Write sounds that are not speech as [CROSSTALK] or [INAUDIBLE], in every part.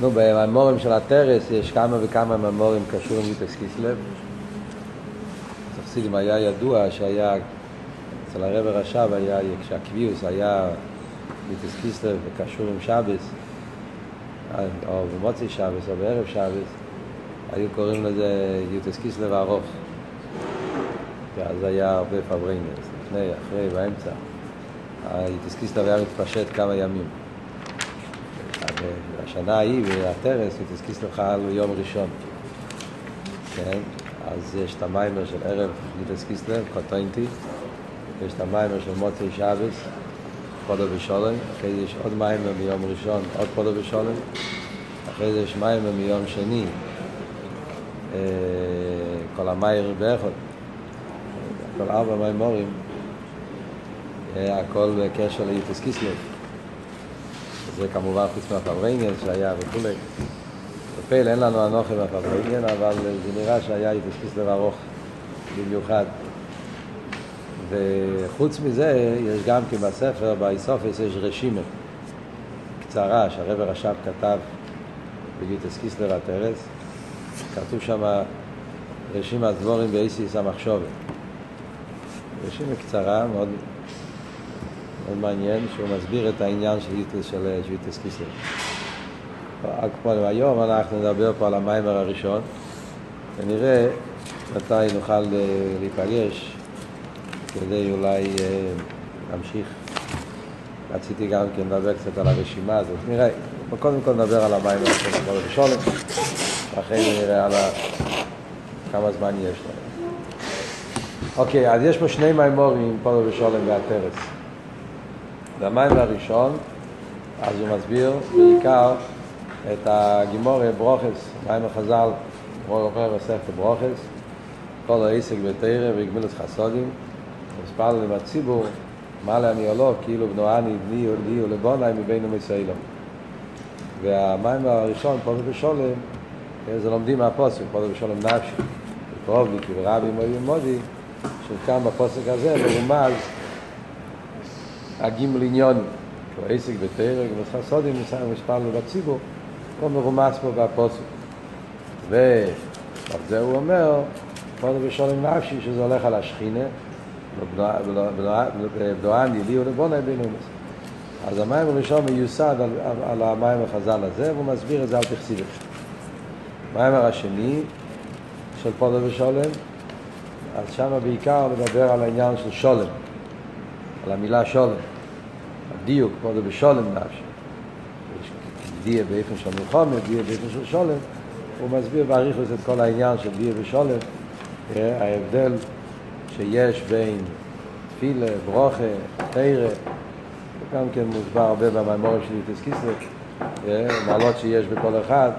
נו, במאמרים של עטר"ת יש כמה וכמה מאמרים קשורים לי"ט כסלו. חסידים היה ידוע שהיה, אצל הרב הרש"ב היה, כשהקביעות היה לי"ט כסלו וקשור עם שבת, או במוצאי שבת או בערב שבת, היו קוראים לזה י"ט כסלו ארוך. אז היה הרבה פארברענגענס, לפני, אחרי, באמצע. הי"ט כסלו היה מתפשט כמה ימים. השנה ההיא, עטר"ת, י"ט כסלו חל ביום ראשון. כן? אז יש את המאמר של ערב י"ט כסלו, קטונתי, יש את המאמר של מוצאי שבת, פדה בשלום, אחרי זה יש עוד מאמר מיום ראשון, עוד פדה בשלום, אחרי זה יש מאמר מיום שני, כל מאמר באחד, כל ארבע מיימורים, הכל בקשר ליוטס קיסלב. זה כמובן חוץ מהפברנגן שהיה וכולי. בפייל אין לנו אנוכי מהפברנגן, אבל זה נראה שהיה יוטס קיסלב ארוך במיוחד. וחוץ מזה, יש גם כן בספר, באיסופס יש רשימה קצרה שהרבר רש"ב כתב ביוטס קיסלב הטרס. כתוב שם רשימת דבורים באיסיס המחשובת. רשימה קצרה, מאוד, מאוד מעניין, שהוא מסביר את העניין של יוטס, של יוטס קיסלב. היום אנחנו נדבר פה על המיימר הראשון, ונראה מתי נוכל להיפגש כדי אולי להמשיך. רציתי גם כן לדבר קצת על הרשימה הזאת. נראה, קודם כל נדבר על המיימר של הכל הראשון, ואחרי נראה על כמה זמן יש לנו. אוקיי, אז יש פה שני מיימורים, פודו ושולם והטרס. במיימר הראשון, אז הוא מסביר בעיקר את הגימורי ברוכס, מיימר חז"ל, רוחר וספר ברוכס, כל העסק בתרא וגמילוס חסודים, מספר להם הציבור, מה או לא, כאילו בנועני בני לי ולבונאי מבינו מסיילו. והמיימר הראשון, פודו ושולם, זה לומדים מהפוסק, פודו ושולם נפשי, קרוב לי, כי רבי מודי מודי, שכאן בפוסק הזה מרומז הגימל עניון, שהוא עסק בתרא, גמילוס חסודים, מספר להם הציבור, הוא מרומז פה בפוסק. ועל זה הוא אומר, פודו ושולם נפשי, שזה הולך על השכינה, בדואני, לי ולבונאי בינומס. אז המים הראשון מיוסד על, על המים החז"ל הזה, והוא מסביר את זה על תכסידת. המים השני של פודו ושולם, אז שם בעיקר לדבר על העניין של שולם, על המילה שולם, הדיוק, פודו ושולם נפשי. דיה באיפן של מלחומת, דיה באיפן של שולם, הוא מסביר באריכוס את כל העניין של דיה ושולם, ההבדל שיש בין תפילה, ברוכה, תרא, גם כן מוסבר הרבה במיימורים של יוטס קיסלב, מעלות שיש בכל אחד,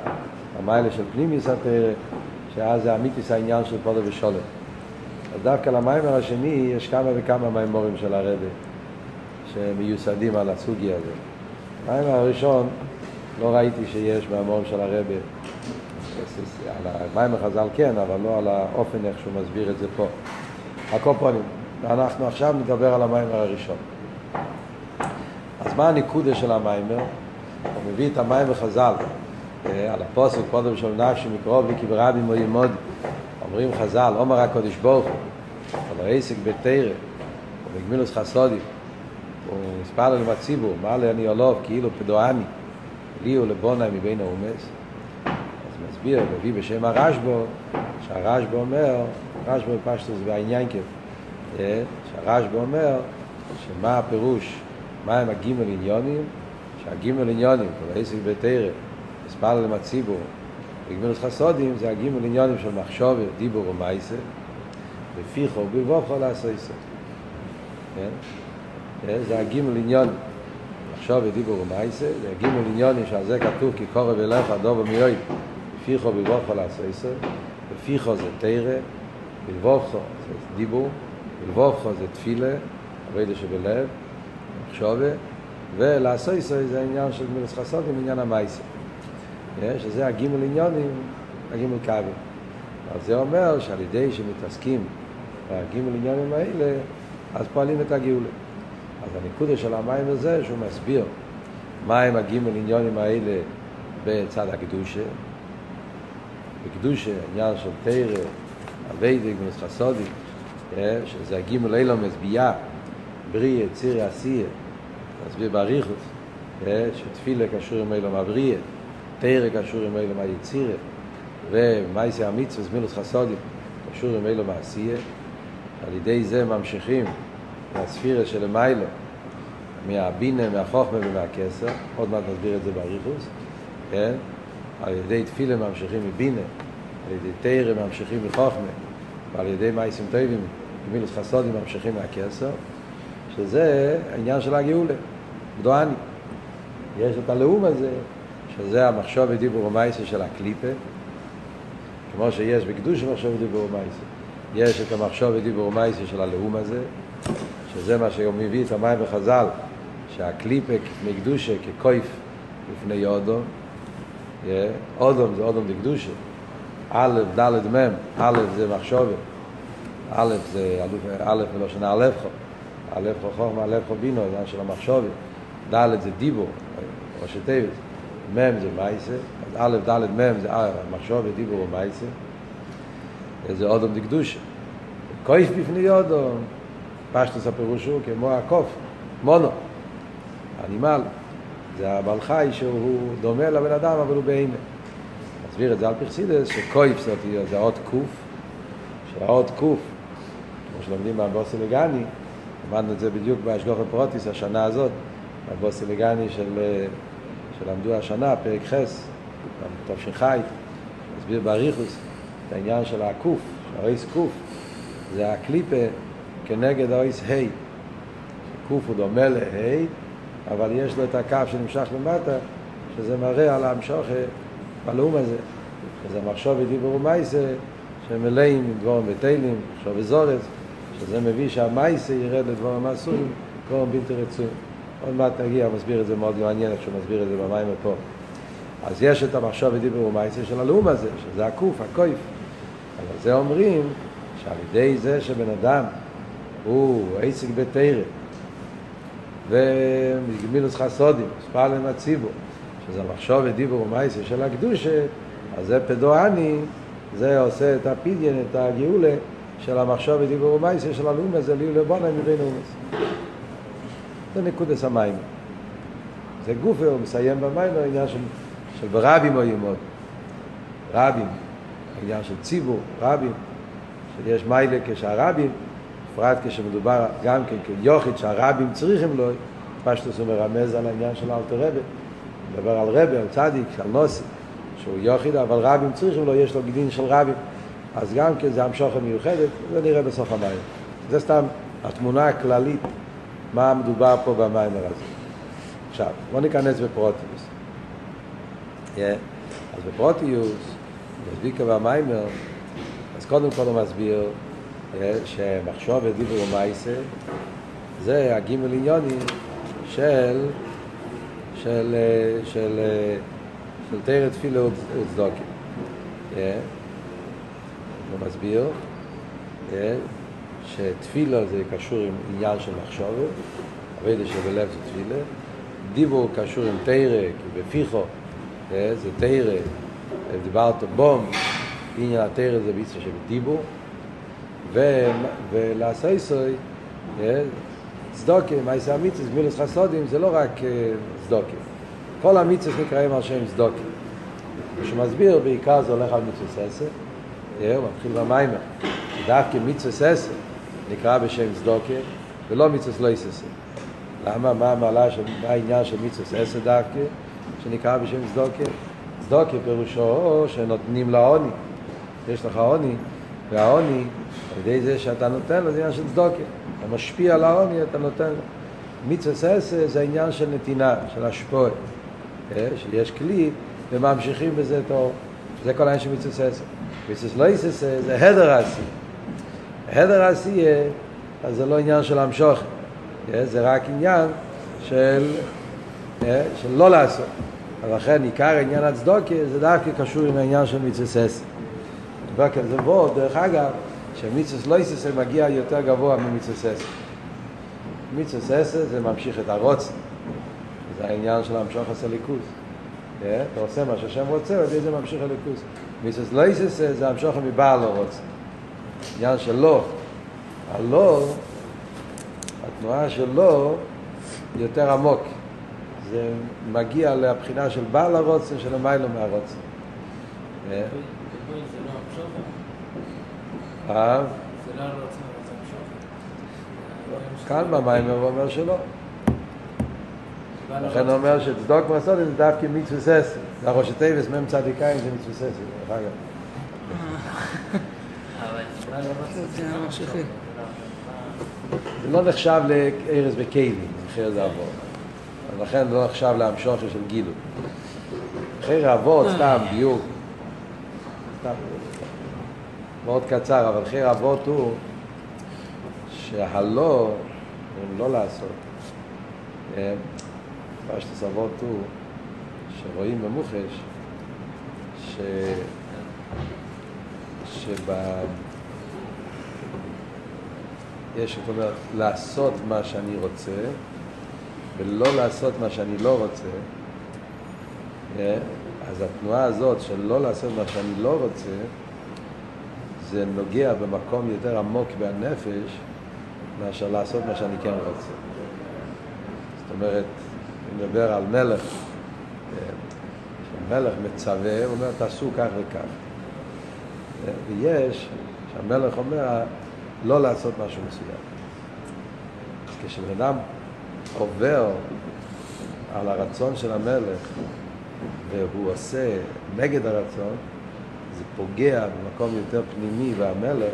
המיילה של פנימיס התרא, שאז זה אמיתיס העניין של פודו ושולם. אז דווקא למיימר השני יש כמה וכמה מיימורים של הרבה שמיוסדים על הסוגיה הזאת. המיימר הראשון לא ראיתי שיש מיימורים של הרבה, על המיימר חז"ל כן, אבל לא על האופן איך שהוא מסביר את זה פה. הקופונים. ואנחנו עכשיו נדבר על המיימר הראשון. אז מה הניקודה של המיימר? הוא מביא את המיימר חז"ל על הפוסק, קודם של נפשי מקרוב לי כי ברבי מו ימוד אומרים חז"ל, עומר הקודש ברוך הוא, על העסק בתרא, ובגמילוס חסודים, הוא מספר לנו בציבור, מה לי אני עולוב, כאילו פדואני, לי ולבונאי מבין האומץ. אז מסביר, מביא בשם הרשב"ו, שהרשב"ו אומר, רשב"ו פשטוס בעניין כיף, שהרשב"ו אומר שמה הפירוש, מה הם הגימל עניונים, שהגימל עניונים, כל העסק בתרא, מספר להם הציבור, בגמילוס חסודים זה הגימל עניונים של מחשוב, דיבור ומייסה, בפיחו ובבוכו לעשויסו. כן? זה הגימל עניונים. מחשוב ודיבור ומייסה, זה הגימל עניונים שעל זה כתוב כי קורב אליך דובר מיועד, בפיחו ובבוכו לעשויסו, בפיחו זה תרא, בלבוכו זה דיבור, בלבוכו זה תפילה, עבודה שבלב, מחשובה, ולעשויסו זה העניין של גמילוס חסודים, עניין המייסה. שזה הגימל עניונים, הגימל קווים. אז זה אומר שעל ידי שמתעסקים בגימל עניונים האלה, אז פועלים את הגאולה. אז הנקודה של המים הזה, שהוא מסביר מהם הגימל עניונים האלה בצד הקדושה. בקדושה, עניין של תרא, אביידי, גמוס חסודי, שזה הגימל אילומס, בייה, בריא, ציר, עשייה, נסביר באריכוס, שתפילה קשור עם אילום הבריאה, תרא קשור עם אילום היצירה, ומייסי המצווה, זמילוס חסודי, קשור עם אילום העשייה, על ידי זה ממשיכים מהספירה של המיילו, מהבינה, מהחוכמה ומהכסר, עוד מעט נסביר את זה באריכוס, כן? על ידי תפילה ממשיכים מבינה, על ידי תרא ממשיכים מחוכמה, ועל ידי מייסים טובים, גמילוס חסודים ממשיכים מהכסר, שזה העניין של הגאולה, גדועני. יש את הלאום הזה, שזה המחשוב ודיבור ומייסה של הקליפה, כמו שיש בקדוש המחשוב ודיבור ומייסה. יש את המחשוב ודיבור ומייסה של הלאום הזה, שזה מה שהוא מביא את המים בחז"ל, שהקליפה מקדושה כקויף לפני אודום, אודום זה אודום דקדושה, א', ד', מ', א' זה מחשובת, א' זה א' בלושן א' חו, א' חו חוכמה, א' חו בינו, זה של המחשובת, ד' זה דיבו, ראשי תיבס, מ' זה מייסה, אז א', ד', מ' זה מחשובת, דיבו ומייסה, זה אודום דקדושה. קויף בפני אודום, פשטוס הפירוש הוא כמו הקוף, מונו, אנימל, זה הבעל חי שהוא דומה לבן אדם אבל הוא בהמה. נסביר את זה על פרסידס, שקויף זאת זה אות קוף, שהאות קוף, כמו שלומדים מהבוסי לגני, למדנו את זה בדיוק באשגוח הפרוטיס השנה הזאת, בבוסי לגני של, שלמדו השנה, פרק חס, טוב שחי, נסביר באריכוס את העניין של הקוף, שהאויס קוף, זה הקליפה כנגד האויס ה', קוף הוא דומה לה', אבל יש לו את הקו שנמשך למטה, שזה מראה על המשוך בלאום הזה. שזה מחשוב ודיבור ומייסה, שהם מלאים עם דבורם ותלים, מחשוב וזורץ, שזה מביא שהמייסה ירד לדבורם האסורים, דבורם בלתי רצויים. עוד מעט נגיע, מסביר את זה מאוד מעניין, איך שהוא מסביר את זה במים פה. אז יש את המחשוב ודיבור ומייסה של הלאום הזה, שזה הקוף, הקויף. אבל זה אומרים שעל ידי זה שבן אדם הוא עסק בתרא, ומגמילוס חסודים, ספר להם הציבור, שזה מחשוב ודיבור ומייסה של הקדושה, אז זה פדואני, זה עושה את הפידיין, את הגאולה של המחשוב ודיבור ומייסה של הלאומס, זה ליהו לבונה מבין אומס. זה נקודס המים. זה גופה, הוא מסיים במים, העניין של, של ברבים או ימוד. רבים, העניין של ציבור, רבים, שיש מיילה כשהרבים, בפרט כשמדובר גם כן כיוחיד שהרבים צריכים לו, פשטוס הוא מרמז על העניין של אלתר רבי, מדבר על רבי, על צדיק, על נוסי, שהוא יוחיד, אבל רבים צריכים לו, יש לו גדין של רבים, אז גם כן זה המשוכן מיוחדת, זה נראה בסוף המים. זה סתם התמונה הכללית, מה מדובר פה במים הזה. עכשיו, בוא ניכנס בפרוטיוס. Yeah. אז בפרוטיוס, בדביקה והמיימר, אז קודם כל הוא מסביר שמחשוב ודיבור ומייסה זה הגימל עניונים של של של של תרא תפילה וצדוקה. הוא מסביר שתפילה זה קשור עם עניין של מחשבת, עבודה שבלב זה תפילה, דיבור קשור עם תרא, כי בפיחו זה תרא, דיברת בום, עניין התרא זה ביצוע שבדיבור, ולעשייסוי, צדוקה, מייסי המיצוס, גמילוס חסודים, זה לא רק צדוקה. כל המיצוס נקראים על שם צדוקה. כשהוא מסביר, בעיקר זה הולך על מיצוס עשר, הוא מתחיל במיימר. דווקא מיצוס עשר נקרא בשם צדוקה, ולא מיצוס לא יססה. למה? מה המעלה, מה העניין של מיצוס עשר דווקא, שנקרא בשם צדוקה? צדוקה פירושו שנותנים לעוני. יש לך עוני, והעוני על ידי זה שאתה נותן לו, זה עניין של צדוקה. אתה משפיע על העוני, אתה נותן לו. מצווה ססה זה עניין של נתינה, של השפועה. שיש כלי וממשיכים בזה טוב. זה כל העניין של מצווה ססה. מצווה לא יססה זה הדר עשי. הדר עשי, אז זה לא עניין של המשוך. זה רק עניין של, של לא לעשות. ולכן עיקר עניין הצדוקה זה דווקא קשור עם העניין של מצווה ססה. זה בוא, דרך אגב, שמיצוס לא יססה מגיע יותר גבוה ממיצוס אסה. מיצוס אסה זה ממשיך את הרוץ, זה העניין של המשוך הסליקוס. אתה עושה מה שהשם רוצה, ועל זה ממשיך הליכוס. מיסוס לייסס זה המשוך מבעל לא רוצה. עניין של לא. הלא, התנועה של לא יותר עמוק. זה מגיע לבחינה של בעל הרוצן, של המיילו מהרוצן. אה? כאן במים הוא אומר שלא. לכן הוא אומר שצדוק מסודים זה דווקא מצווה ססי. זה הראש הטייבס מ"ם צדיקאים זה מצווה אגב. [LAUGHS] זה לא נחשב לארז וקיילים, אחרי זה עבור. לכן לא נחשב להמשוכי של גילו. אחרי אבות, סתם, דיוק. מאוד קצר, אבל חיר אבות הוא שהלא, אם לא לעשות, מה שתסבות הוא שרואים במוחש ש... שבה... יש, זאת אומרת, לעשות מה שאני רוצה ולא לעשות מה שאני לא רוצה, אז התנועה הזאת של לא לעשות מה שאני לא רוצה, זה נוגע במקום יותר עמוק בנפש מאשר לעשות מה שאני כן רוצה. זאת אומרת, אני מדבר על מלך, שמלך מצווה, הוא אומר תעשו כך וכך. ויש, שהמלך אומר לא לעשות משהו מסוים. כשבן אדם עובר על הרצון של המלך והוא עושה נגד הרצון, זה פוגע במקום יותר פנימי והמלך,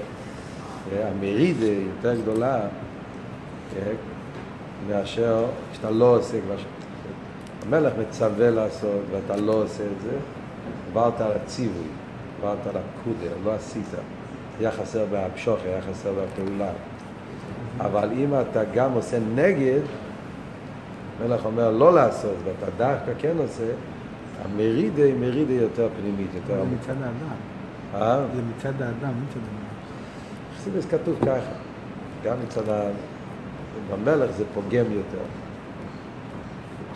המרידה יותר גדולה מאשר כשאתה לא עושה כבר ש... המלך מצווה לעשות ואתה לא עושה את זה, עברת על הציווי, עברת על הקודר, לא עשית. היה חסר בהמשוך, היה חסר בפעולה. אבל אם אתה גם עושה נגד, המלך אומר לא לעשות, ואתה דווקא כן עושה, המרידה היא מרידה יותר פנימית, יותר. זה מצד האדם. אה? זה מצד האדם, מצד המלך. חסידס כתוב ככה, גם מצד ה... במלך זה פוגם יותר.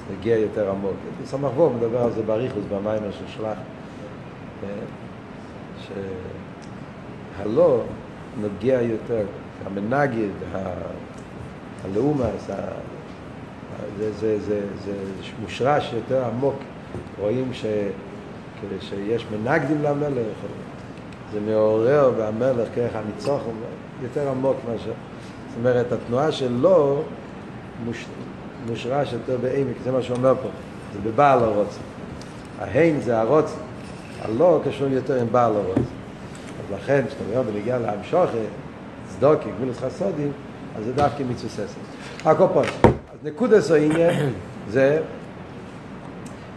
זה הגיע יותר עמוק. סמך מדבר על זה באריכוס, במיימר של שלח. שהלא נוגע יותר, המנגד, הלאומס, זה, זה, זה, זה מושרש יותר עמוק. רואים ש, שיש מנגדים למלך, זה מעורר והמלך כרך הניצוח, יותר עמוק מאשר... זאת אומרת, התנועה שלו מוש, מושרש יותר בעמק, זה מה שהוא אומר פה, זה בבעל הרוצן. ההן זה הרוצן, הלא קשור יותר עם בעל הרוצן. אז לכן, כשאתה אומר בנגיע להמשוכת, צדוקי, גבולת חסודים, אז זה דווקא מצוססת. הקופון. אז נקודס העניין זה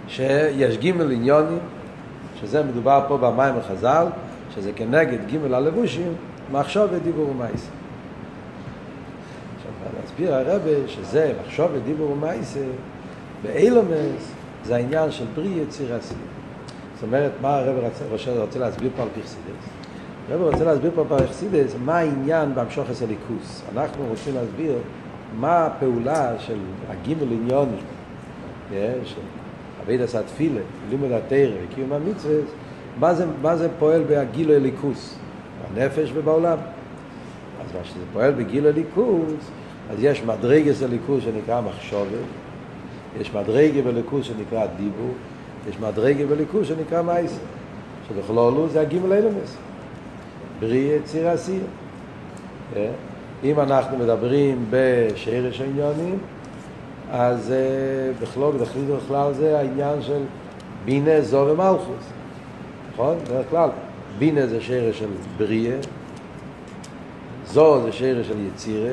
שיש גימל עניונים, שזה מדובר פה במים החז"ל, שזה כנגד גימל הלבושים, מחשוב ודיבור ומייסה. עכשיו, להסביר הרבה שזה מחשוב ודיבור ומייסה, באילומס זה העניין של פרי יציר עשייה. זאת אומרת, מה הרב רוצה, רוצה להסביר פה על פרסידס? הרב רוצה להסביר פה על פרסידס, מה העניין בהמשוך עשר ליכוס. אנחנו רוצים להסביר מה הפעולה של הגימל עניונים, של אביד עשה תפילה, לימוד התרא, קיום המצווה, מה זה, מה זה פועל בהגילו הליכוס, בנפש ובעולם. אז מה שזה פועל בגילו הליכוס, אז יש מדרגס הליכוס שנקרא מחשובת, יש מדרגה בליכוס שנקרא דיבור, יש מדרגה בליכוס שנקרא מייסר, שבכלולו זה הגימל אילומס, בריא יציר עשייה. אם אנחנו מדברים בשרש העניונים, אז uh, בכלול, בכלל, בכלל זה העניין של בינה, זו ומלכוס. נכון? בדרך כלל, בינה זה שרש של בריאה, זו זה שרש של יצירה,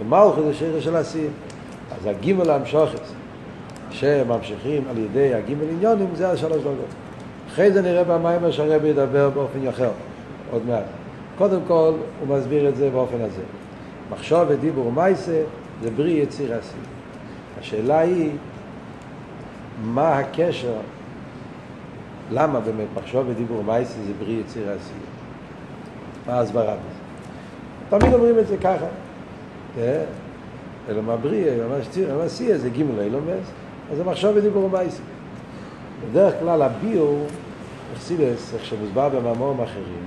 ומלכוס זה שרש של עשייה. אז הגימל המשוכס, שממשיכים על ידי הגימל עניונים, זה השלוש דרגות. אחרי זה נראה במים שהרבי ידבר באופן אחר, עוד מעט. קודם כל, הוא מסביר את זה באופן הזה. מחשוב ודיבור ומייסה זה בריא יציר עשייה. השאלה היא, מה הקשר, למה באמת מחשוב ודיבור מייסי זה בריא יציר עשייה? מה ההסברה בזה? תמיד אומרים את זה ככה. אלא מה בריא, מה עשייה זה גימל אילומס, אז זה מחשוב ודיבור מייסי. בדרך כלל הביור, אכסידס, איך שמוסבר במאמרים אחרים,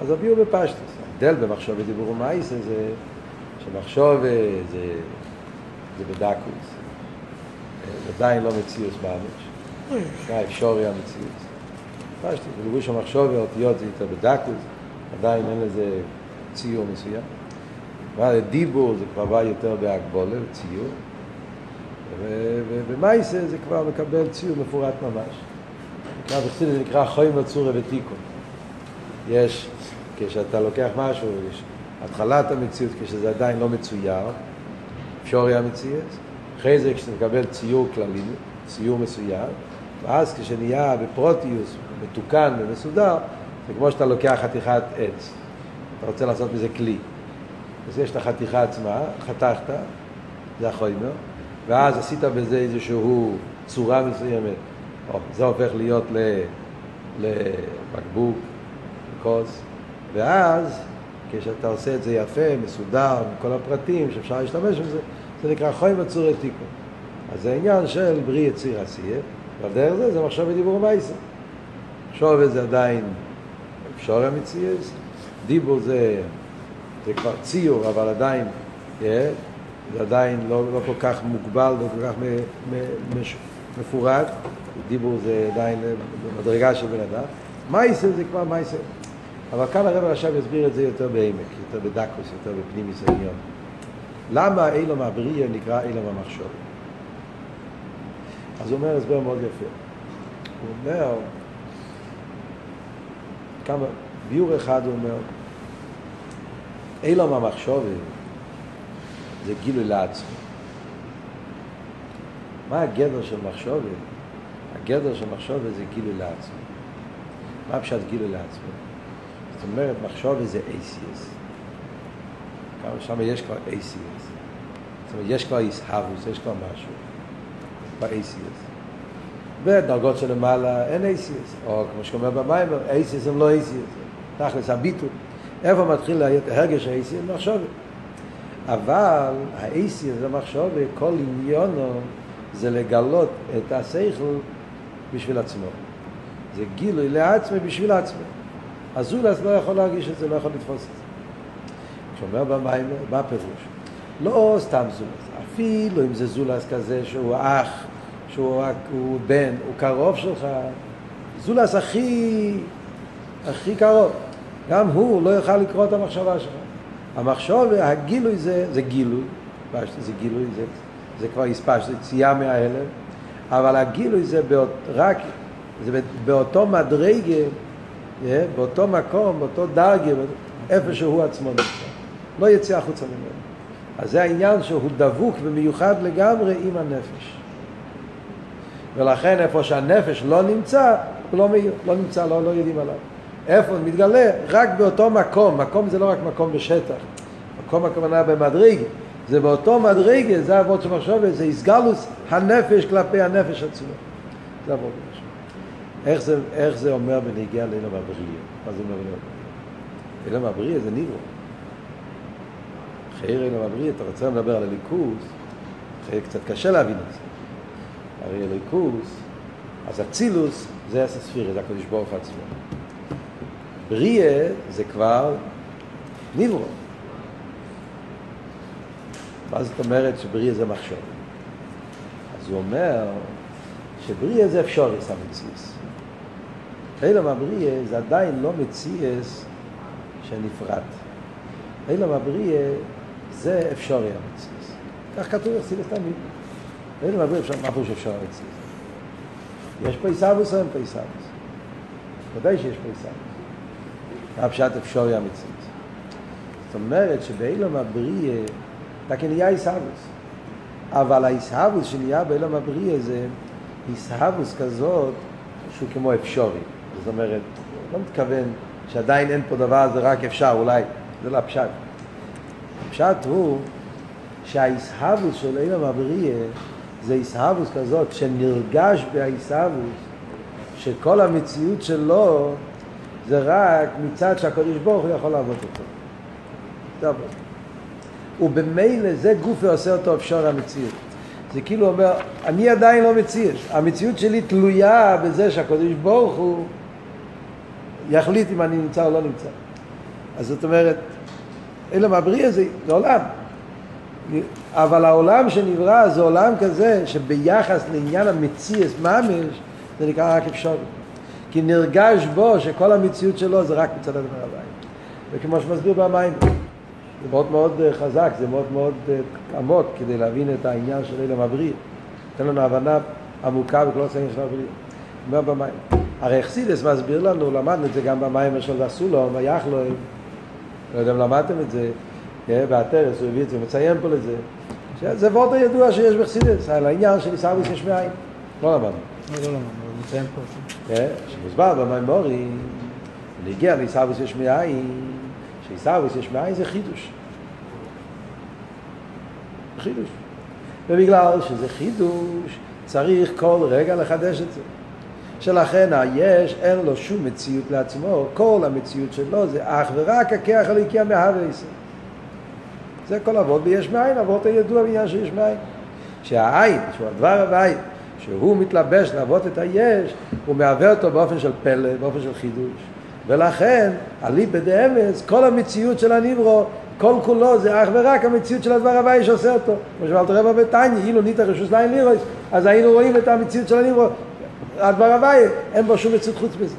אז הביור בפשטוס. ההבדל במחשוב ודיבור ומייסה זה שמחשוב זה, זה בדקוס. עדיין לא מציאוס ממש. זה אפשורי המציאוס. פשטוס, בלבוש המחשוב והאותיות זה יותר בדקוס, עדיין אין לזה ציור מסוים. דיבור זה כבר בא יותר בהגבולה, ציור. ובמייסה זה כבר מקבל ציור מפורט ממש. נקרא בחסידות, זה נקרא חוימר צורה ותיקון. יש, כשאתה לוקח משהו, התחלת המציאות, כשזה עדיין לא מצויר, אפשרי המציאות, אחרי זה כשאתה מקבל ציור כללי, ציור מסוים, ואז כשנהיה בפרוטיוס, מתוקן ומסודר, זה כמו שאתה לוקח חתיכת עץ, אתה רוצה לעשות מזה כלי. אז יש את החתיכה עצמה, חתכת, זה החוימר, ואז עשית בזה איזשהו צורה מסוימת, או, זה הופך להיות לבקבוק, כוס, ואז כשאתה עושה את זה יפה, מסודר, עם כל הפרטים שאפשר להשתמש בזה, זה נקרא חוימר צורי תיקון. אז זה העניין של בריא יציר עשייה, ועל דרך זה זה מחשב ודיבור מייסר. שווה זה עדיין אפשר המציאס, דיבור זה, זה כבר ציור, אבל עדיין, yeah, זה עדיין לא, לא כל כך מוגבל, לא כל כך מפורט, דיבור זה עדיין במדרגה של בן אדם. מייסר זה כבר מייסר. אבל כאן הרב עכשיו יסביר את זה יותר בעמק, יותר בדקוס, יותר בפנימיס העניין. למה אילום הבריאה נקרא אילום המחשוב? אז הוא אומר הסבר מאוד יפה. הוא אומר, כמה, ביור אחד הוא אומר, אילום המחשוב זה גילוי לעצמו. מה הגדר של מחשוב? הגדר של מחשוב זה גילוי לעצמו. מה פשוט גילוי לעצמו? זאת אומרת, מחשוב זה אייסיאס. שם יש כבר אייסיאס. זאת אומרת, יש כבר איסהבוס, יש כבר משהו. כבר אייסיאס. בדרגות של למעלה אין אייסיאס. או כמו שאומר במיימר, אייסיאס הם לא אייסיאס. תכלס הביטול. איפה מתחיל הרגש האייסיאס? מחשוב. אבל האייסיאס זה מחשוב, כל עניונו זה לגלות את השכל בשביל עצמו. זה גילוי לעצמי בשביל הזולס לא יכול להרגיש את זה, לא יכול לתפוס את זה. כשאומר במיימר, מה הפירוש? לא סתם זולס, אפילו אם זה זולס כזה שהוא אח, שהוא הוא בן, הוא קרוב שלך, זולס הכי, הכי קרוב, גם הוא לא יוכל לקרוא את המחשבה שלך. המחשוב, הגילוי זה, זה גילוי, זה גילוי, זה, זה כבר הספש, זה צייה מההלם, אבל הגילוי זה באות, רק, זה באותו מדרגה באותו מקום, באותו דרגה, איפה שהוא עצמו נמצא. לא יצא החוצה ממנו. אז זה העניין שהוא דבוק ומיוחד לגמרי עם הנפש. ולכן איפה שהנפש לא נמצא, הוא לא מאיר, לא נמצא, לא, לא יודעים עליו. איפה הוא מתגלה? רק באותו מקום. מקום זה לא רק מקום בשטח. מקום הכוונה במדרגה. זה באותו מדרגה, זה אבות שמחשבת, זה הסגלוס הנפש כלפי הנפש עצמו. זה אבות. איך זה, איך זה אומר בנגיעה לאילם הבריא? מה זה אומר אילם הבריא? אילם הבריא זה ניבו. חייר אילם הבריא, אתה רוצה לדבר על הליכוס, קצת קשה להבין את זה. הרי הליכוס, אז אצילוס זה הספירה, זה הקדוש ברוך עצמו. בריא זה כבר ניברו. מה זאת אומרת שבריא זה מחשוב? אז הוא אומר שבריא זה אפשריס המציאס. אילם הבריא זה עדיין לא מציאס שנפרד. אילם הבריא זה אפשרי המציאס. כך כתוב אצילס תמיד. אילם הבריא אפשר, מה פירוש אפשר המציאס? יש פה עיסאוויס או אין פה עיסאוויס? ודאי שיש פה עיסאוויס. מה פשט אפשרי המציאס? זאת אומרת שבאילם הבריא רק נהיה עיסאוויס. אבל העיסאוויס שנהיה באילם הבריא זה עיסאוויס כזאת שהוא כמו אפשורי. זאת אומרת, לא מתכוון שעדיין אין פה דבר, זה רק אפשר, אולי, זה לא הפשט. הפשט הוא שהאיסהבוס של אילם הבריא זה איסהבוס כזאת שנרגש באיסהבוס שכל המציאות שלו זה רק מצד שהקדוש ברוך הוא יכול לעבוד אותו. ובמילא זה גוף ועושה אותו אפשר המציאות. זה כאילו אומר, אני עדיין לא מציאות. המציאות שלי תלויה בזה שהקדוש ברוך הוא יחליט אם אני נמצא או לא נמצא. אז זאת אומרת, אלא מהבריאה זה, זה עולם. אבל העולם שנברא זה עולם כזה שביחס לעניין המציאס ממש זה נקרא רק אפשרות. כי נרגש בו שכל המציאות שלו זה רק מצד הדבר הבא. וכמו שמסביר במים, זה מאוד מאוד אה, חזק, זה מאוד מאוד אה, עמוק כדי להבין את העניין של אלה מבריא. נותן לנו הבנה עמוקה בכל הסגן של הבריא. אומר במים. הרי אכסידס מסביר לנו, למדנו את זה גם במים של הסולום, היחלואים, לא יודע אם למדתם את זה, כן, בעטרס, הוא הביא את זה, מציין פה לזה, שזה וורט הידוע שיש באכסידס, על העניין של עיסאוויס יש מאין. לא למדנו. לא, לא למדנו, הוא מציין פה. כן, שמוסבר במים מורי, להגיע לעיסאוויס יש מאין, שעיסאוויס יש מאין זה חידוש. חידוש. ובגלל שזה חידוש, צריך כל רגע לחדש את זה. שלכן היש אין לו שום מציאות לעצמו, כל המציאות שלו זה אך ורק הכיח הליקי המהוויסר. זה כל אבות ביש מאין, אבות הידוע בעניין שיש מאין. שהעין, שהוא הדבר הבית, שהוא מתלבש להוות את היש, הוא מהווה אותו באופן של פלא, באופן של חידוש. ולכן, אליבא דאמץ, כל המציאות של הניברו, כל כולו זה אך ורק המציאות של הדבר הבא שעושה אותו. כמו שאמרת רבא בתניא, אילו ניתא רשוס לעין לירויס, אז היינו רואים את המציאות של הניברו. הדבר הבא, אין בו שום מציאות חוץ מזה.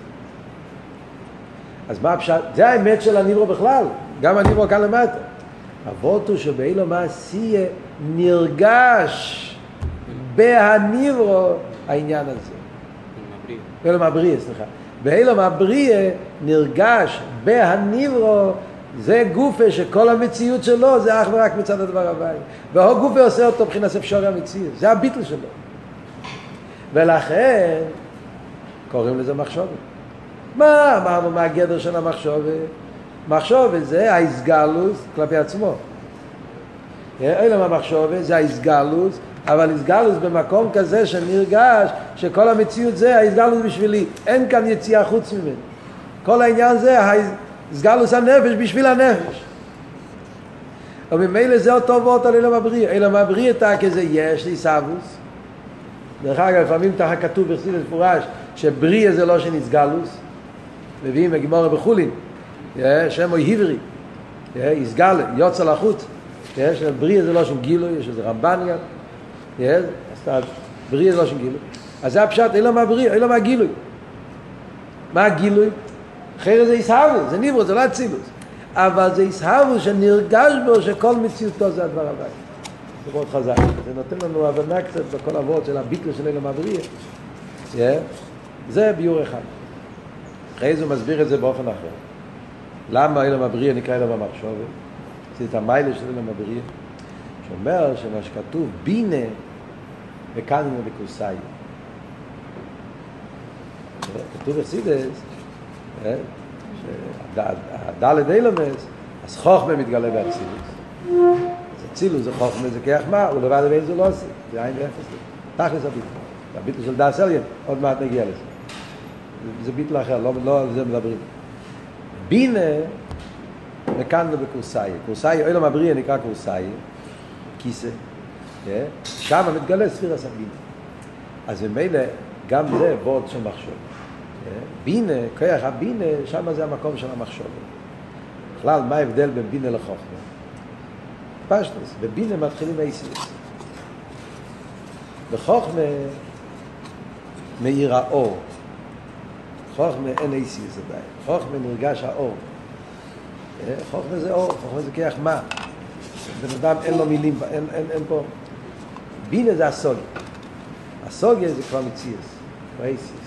אז מה הפשט? זה האמת של הניברו בכלל, גם הניברו כאן למטה. אבות הוא שבאילו מעשייה נרגש בהניברו העניין הזה. באילו מהבריא, סליחה. באילו מהבריא נרגש בהניברו זה גופה שכל המציאות שלו זה אך ורק מצד הדבר הבא. והוא גופה עושה אותו מבחינת אפשרי המציאות, זה הביטל שלו. ולכן קוראים לזה מחשובת. מה אמרנו מה הגדר של המחשובת? מחשובת זה האיסגלוס כלפי עצמו. אלא מה מחשובת זה האיסגלוס, אבל איסגלוס במקום כזה שנרגש שכל המציאות זה האיסגלוס בשבילי, אין כאן יציאה חוץ ממנו. כל העניין זה איסגלוס הנפש בשביל הנפש. וממילא זה אותו וורט על אילם הבריא. אילם הבריא אתה כזה יש לי סבוס. דרך אגב, לפעמים תחת כתוב בחסיד מפורש שבריא זה לא שנסגלוס. מביאים בגימורה בחולין, שם הוא היברי, יסגל, יוצא לחוץ. בריא זה לא שום גילוי, יש איזה רמב"ן גם. אז בריא זה לא שום גילוי. אז זה הפשט, אין לו מה בריא, אין לו מה גילוי. מה הגילוי? אחרי זה יסהבו, זה ניברו, זה לא אצילוס. אבל זה יסהבו שנרגש בו שכל מציאותו זה הדבר הבא. זה מאוד חזק. זה נותן לנו הבנה קצת בכל אבות של הביטל של אלה מעבריה. זה ביור אחד. אחרי זה הוא מסביר את זה באופן אחר. למה אלה מעבריה נקרא אלה במחשובת? זה את המיילה של אלה מעבריה. שאומר שמה שכתוב בינה וקנימה בקורסאי. כתוב אכסידס, שהדלת אילומס, אז חוכמה מתגלה באכסידס. אצילוס זה חוכמה, זה כיח מה, הוא לבד ואין זה לא עושה, זה עין ואפס. תכלס הביטל. הביטל של דאס אליין, עוד מעט נגיע לזה. זה ביטל אחר, לא, לא על זה מדברים. בינה מכאן בקורסאי. קורסאי, אוי לא מבריא נקרא קורסאי, כיסא, שם מתגלה ספיר הסבינה. אז ממילא גם זה וורד של מחשוב. בינה, כוח הבינה, שם זה המקום של המחשוב. בכלל, מה ההבדל בין בינה לחוכמה? פשטוס, בבינה מתחילים אייסיוס. בחוכמה מאיר האור. חוכמה אין אייסיוס עדיין. חוכמה נרגש האור. חוכמה זה אור, חוכמה זה כיח מה. בן אדם אין לו מילים, אין, אין, אין פה... בינה זה הסוגיה. הסוגיה זה כבר מציאס, כבר אייסיוס.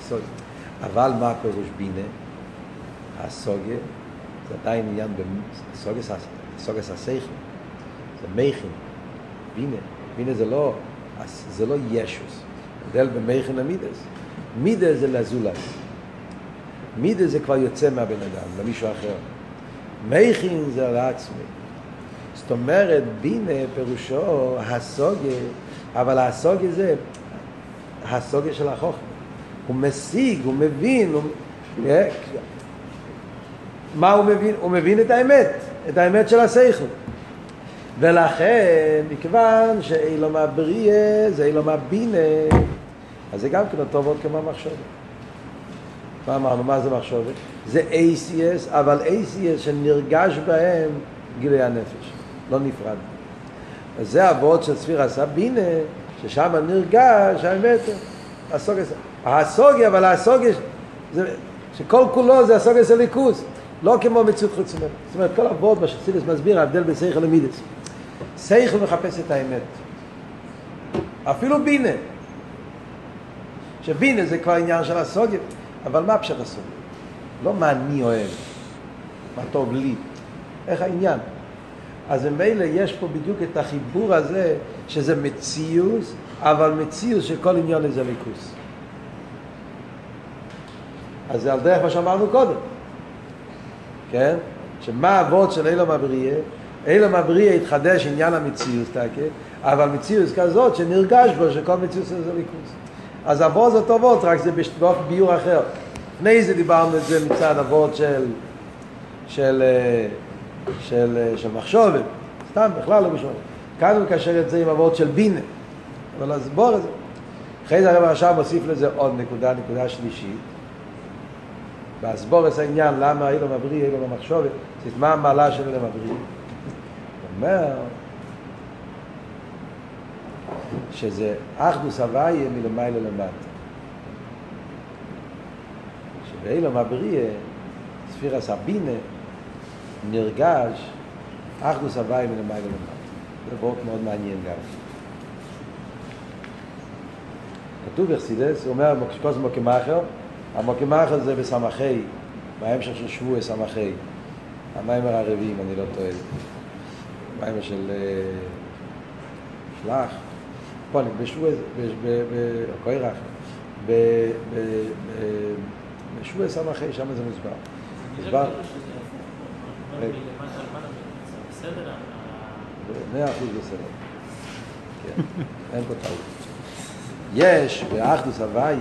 הסוגיה. אבל מה הפירוש בינה? הסוגיה זה עדיין עניין בסוגיה סוגס השכל, זה מייכן, בינה, בינה זה לא, זה לא ישוס, הבדל במייכן למידס, מידה זה לזולס, מידה זה כבר יוצא מהבן אדם, למישהו אחר, מייכן זה על עצמי, זאת אומרת בינה פירושו הסוגיה, אבל הסוגיה זה הסוגיה של החוכמה, הוא משיג, הוא מבין, הוא... מה הוא מבין? הוא מבין את האמת. את האמת של השכל. ולכן, מכיוון שאילו מהבריאה זה אילו מהבינה, אז זה גם כן אותו ועוד כמו מחשבת. מה אמרנו? מה זה מחשבת? זה ACS, אבל ACS שנרגש בהם גילוי הנפש, לא נפרד. אז זה אבות של ספיר הסבינה, ששם נרגש האמת, הסוגיה, הסוגיה, אבל הסוגיה, שכל כולו זה הסוגיה של ליכוז, לא כמו מציאות ממנו. זאת אומרת, כל אבות, מה שצריך מסביר, ההבדל בין שכל למידס. שכל מחפש את האמת. אפילו בינה. שבינה זה כבר עניין של הסוגיה, אבל מה פשט הסוגיה? לא מה אני אוהב, מה טוב לי, איך העניין. אז ממילא יש פה בדיוק את החיבור הזה, שזה מציאוס, אבל מציאוס שכל עניין זה ליכוס. אז זה על דרך מה שאמרנו קודם, כן? שמה אבות של אילום הבריאה? אילום הבריאה התחדש עניין המציאוס, תקה, אבל מציאוס כזאת שנרגש בו שכל מציאוס זה ליכוס. אז אבות זה טובות, רק זה באופן ביור אחר. לפני זה דיברנו את זה מצד אבות של, של, של, של, של מחשובת, סתם, בכלל לא משנה. כאן הוא מקשר את זה עם אבות של בינה, אבל אז בור את. אחרי זה הרב עכשיו מוסיף לזה עוד נקודה, נקודה שלישית. בהסבורס העניין למה אילו מבריא, אילו במחשובת, זאת מה המעלה של אילו מבריא. הוא אומר שזה אחדוס הוויה מלמעלה למטה. שבאילו מבריא, ספירס הבינה, נרגש אחדוס הוויה מלמעלה למטה. זה וורט מאוד מעניין גם. כתוב בחסידס, הוא אומר, כל זה המוקמאחר זה בסמכי, בהמשך של שבוע סמכי, המיימר הרביעי, אם אני לא טועה, המיימר של שלח, פה אני בשבוע, בקוירח, בשבוע סמכי, שם זה מוסבר. מוסבר. מאה אחוז בסדר. כן, אין פה טעות. יש באחדוס הוויה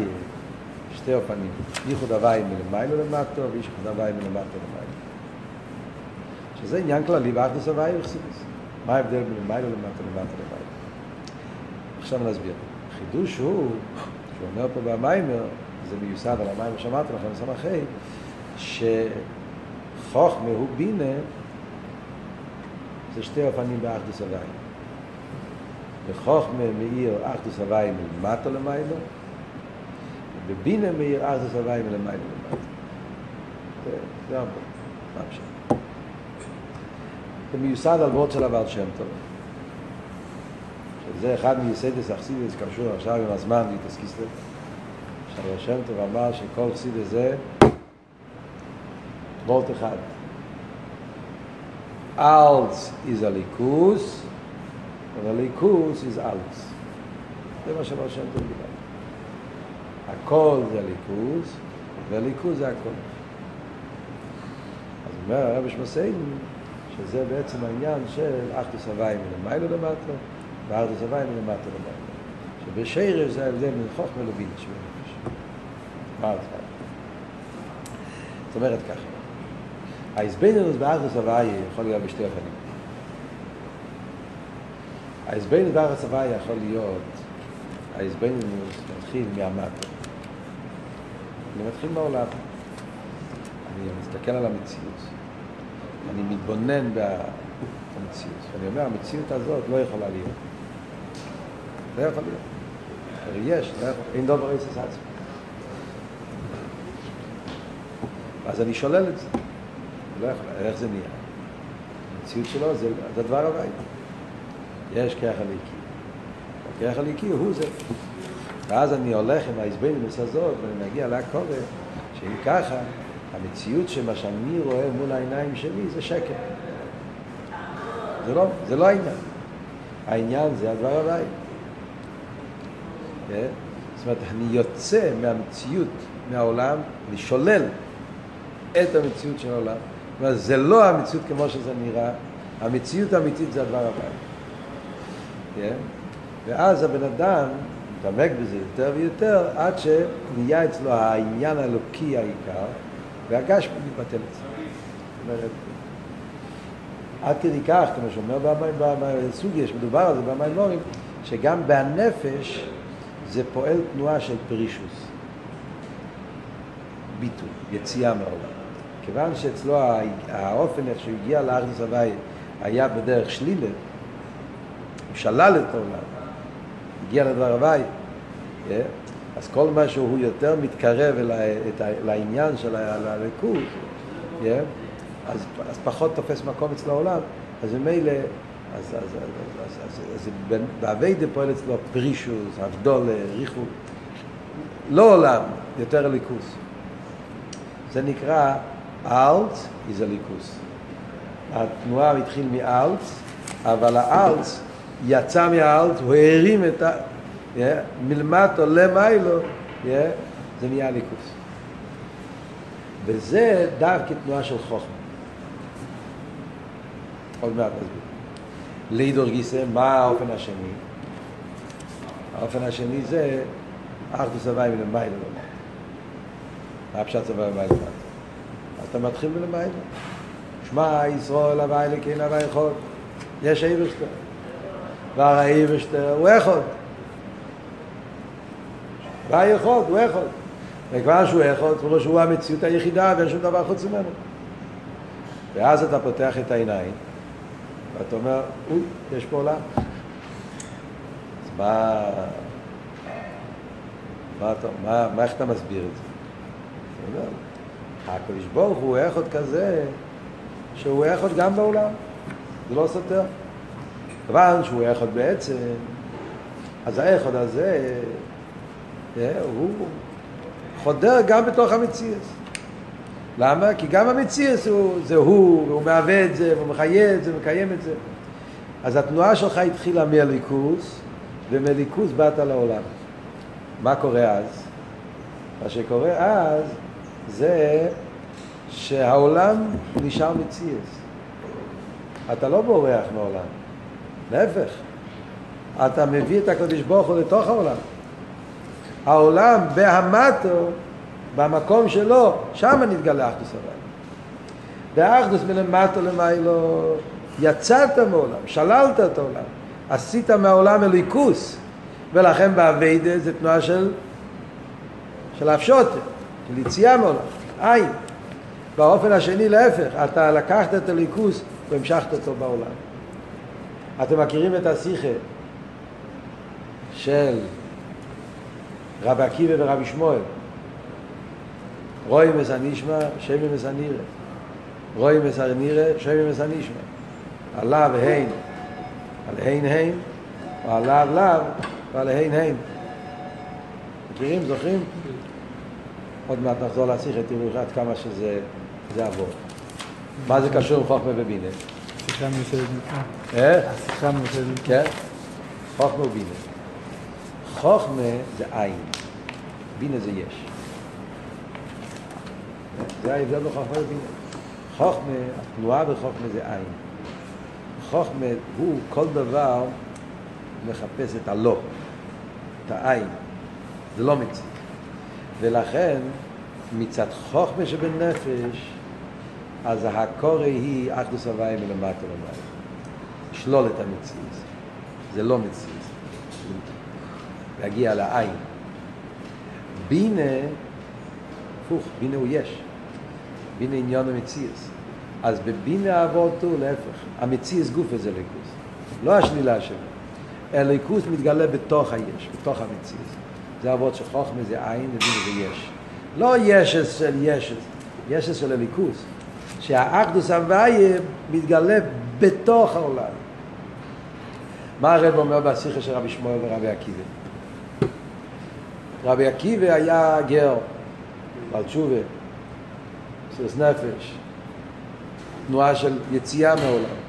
שתי אופנים, ייחוד הוויה מלמיילו למטו וייחוד הוויה מלמטו למיילו. שזה עניין כללי באחדוס הוויה וחסידוס. מה ההבדל בין למיילו למטו למטו למיילו? עכשיו נסביר. החידוש הוא, שהוא אומר פה במיימר, זה מיוסד על המיימר שאמרתי לכם, סמכי, שחוכמה הוא בינה זה שתי אופנים באחדוס הוויה. בחוכמה מאיר אחדוס הוויה מלמטה למיילו, ובבינה מאיר אחדוס הוויה מלמיילו למטה. זה הרבה, מה פשוט. זה מיוסד על וורד של הבעל שם טוב. שזה אחד מיסיידס אכסידס קשור עכשיו עם הזמן להתעסקיסטר. שהבעל שם טוב אמר שכל חסידס זה וורט אחד. אלץ איז הליכוס, והליכוס איז אלץ. זה מה שבעל שם טוב. הכל זה הליכוס, והליכוס זה הכל. אז אומר הרב שמסיין, שזה בעצם העניין של אחדוס הוואי מלמיילו למטו, ואחדוס הוואי מלמטו למטו. שבשירש זה ההבדל בין חוכמה לבינה שבנפש. מה? זאת אומרת ככה. ההסבנינוס באחדוס הוואי יכול להיות בשתי אופנים. ההסבנינוס באחדוס הוואי יכול להיות, ההסבנינוס מתחיל מהמטו. אני מתחיל מהעולם. אני מסתכל על המציאות. אני מתבונן במציאות. ואני אומר, המציאות הזאת לא יכולה להיות. לא יכול להיות. הרי יש, לא יכול, אין דבר איסס עצמי. אז אני שולל את זה. לא יכול, איך זה נהיה? המציאות שלו זה, זה דבר הבית. יש כרך הליקי. הכרך הליקי הוא זה. ואז אני הולך עם ההסבנינוס הזאת ואני מגיע לקורא שאם ככה המציאות שמה שאני רואה מול העיניים שלי זה שקר. זה לא, זה לא העניין. העניין זה הדבר הבא. כן? זאת אומרת, אני יוצא מהמציאות, מהעולם, אני שולל את המציאות של העולם. זאת אומרת, זה לא המציאות כמו שזה נראה, המציאות האמיתית זה הדבר הבא. כן? ואז הבן אדם מתעמק בזה יותר ויותר, עד שנהיה אצלו העניין האלוקי העיקר, והגשמי מתבטל אצלו. אומרת, עד כדי כך, כמו שאומר בסוגיה, שמדובר על זה במימורים, שגם בנפש זה פועל תנועה של פרישוס. ביטוי, יציאה מהעולם. כיוון שאצלו האופן איך שהוא הגיע לארץ הוואי היה בדרך שלילה, הוא שלל את העולם, הגיע לדבר הוואי, אה? אז כל מה שהוא יותר מתקרב לעניין של הליכוז, אה? אז, פחות תופס מקום אצל העולם, אז ממילא, אז, אז, באביידה פועל אצלו פרישוס, הבדולה, ריחו, לא עולם, יותר ליכוס. זה נקרא אלץ איזה ליכוס. התנועה התחיל מאלץ, אבל האלץ יצא מהאלץ, הוא הרים את ה... Yeah, מלמטו למיילו, זה נהיה ליכוס. וזה דווקא תנועה של חוכמה. עוד מעט נסביר. לידור גיסא, מה האופן השני? האופן השני זה אחדוס הוואי מלמיילה לומר. מה הפשט הוואי מלמיילה לומר? אתה מתחיל מלמיילה. שמע ישראל הוואי לכן הוואי חוד. יש איברשטר. והר האיברשטר הוא אחד. אחד, הוא אחד. וכבר שהוא אחד, זאת אומרת שהוא המציאות היחידה ואין שום דבר חוץ ממנו. ואז אתה פותח את העיניים ואתה אומר, אוי, יש פה עולם. אז מה, מה, אתה, מה, מה איך אתה מסביר את זה? אתה אומר, הקדוש ברוך הוא אחד כזה, שהוא אחד גם בעולם. זה לא סותר. כיוון שהוא אחד בעצם, אז האחד הזה, אה, הוא חודר גם בתוך המציאות. למה? כי גם המציאס הוא, זה הוא, והוא מהווה את זה, והוא מחיה את זה, מקיים את זה. אז התנועה שלך התחילה מהליכוס, ומליכוס באת לעולם. מה קורה אז? מה שקורה אז זה שהעולם נשאר מציאס. אתה לא בורח מעולם, להפך. אתה מביא את הקדוש ברוך הוא לתוך העולם. העולם בהמטו במקום שלו, שם נתגלה אחדוס הוואי. באחדוס מלמטה למיילו, יצאת מעולם, שללת את העולם, עשית מהעולם אליקוס, ולכן באביידה זה תנועה של, של הפשוטה, של יציאה מעולם, עין. באופן השני להפך, אתה לקחת את הליכוס והמשכת אותו בעולם. אתם מכירים את השיחה של רבי עקיבא ורבי שמואל, רוי מס הנשמע, שמי מס הנירה. רוי מס הנירה, שמי מס הנשמע. עליו הין, על הין הין, ועליו לאו, ועל הין הין. מכירים, זוכרים? עוד מעט נחזור להשיח את תראו עד כמה שזה זה עבור. מה זה קשור עם חוכמה ובינה? שיחה מיוחדת מכאן. אה? שיחה מיוחדת מכאן. כן? חוכמה ובינה. חוכמה זה עין, בינה זה יש. זה ההבדל בחוכמה ובינה. חוכמה, התנועה בחוכמה זה עין. חוכמה הוא כל דבר מחפש את הלא, את העין. זה לא מציאות. ולכן מצד חוכמה שבנפש, אז הקורא היא אחדוס הוואי מלמטה למעלה. לשלול את המציאות. זה לא מציאות. להגיע לעין. בינה, הפוך, בינה הוא יש. בינה עניון המציאס. אז בבינה אבות הוא להפך, המציאס גוף הזה ליכוס, לא השלילה שלו. הליכוס מתגלה בתוך היש, בתוך המציאס. זה אבות שחוכמה זה עין, ובינה זה יש. לא ישס של ישס, ישס של הליכוס. שהאחדוס הוויה מתגלה בתוך העולם. מה הרב אומר בשיחה של רבי שמואל ורבי עקיבא? רבי עקיבא היה גר, בעל תשובה, מסירות נפש, תנועה של יציאה מעולם.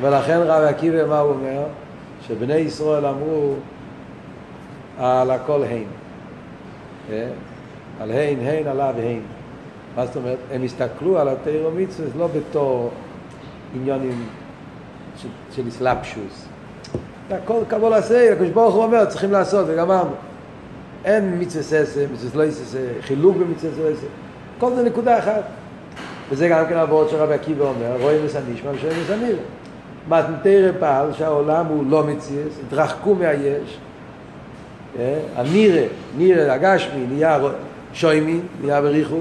ולכן רבי עקיבא, מה הוא אומר? שבני ישראל אמרו על הכל הין. אה? על הין, הין, עליו הין. מה זאת אומרת? הם הסתכלו על התירו מצווה לא בתור עניונים של, של אסלאפשוס. הכל קבול עשה, הקדוש ברוך הוא אומר, צריכים לעשות, וגמרנו. אין מצווה ססה, מצווה לא ססה, חילוק במצווה ססה. כל זה נקודה אחת. וזה גם כן הוורד שרבי עקיבא אומר, רואים וסנישמה ושם וסנירה. מתנתרא פעל שהעולם הוא לא מציאס, התרחקו מהיש, הנירה, נירה הגשמי, נהיה שוימי, נהיה בריחו,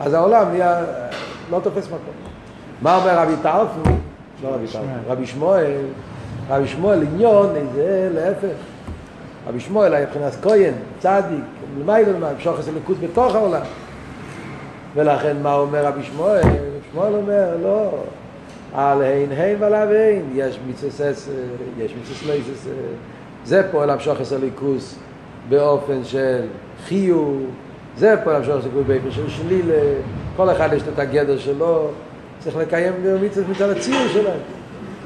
אז העולם נהיה, לא תופס מקום. מה אומר רבי טרפון? לא רבי טרפון, רבי שמואל, רבי שמואל עניון, זה להפך. רבי שמואל היה מבחינת כהן, צדיק, למעלה למעלה, אפשר לעשות ליכוד בתוך העולם. ולכן מה אומר רבי שמואל? שמואל אומר, לא, על הין הין ועליו הין, יש מצסס, יש לייסס, זה פועל המשוך עשר ליכוס באופן של חיוב, זה פועל המשוך עשר ליכוס באופן של שלילה, כל אחד יש את הגדר שלו, צריך לקיים מצוות מצד הציר שלהם.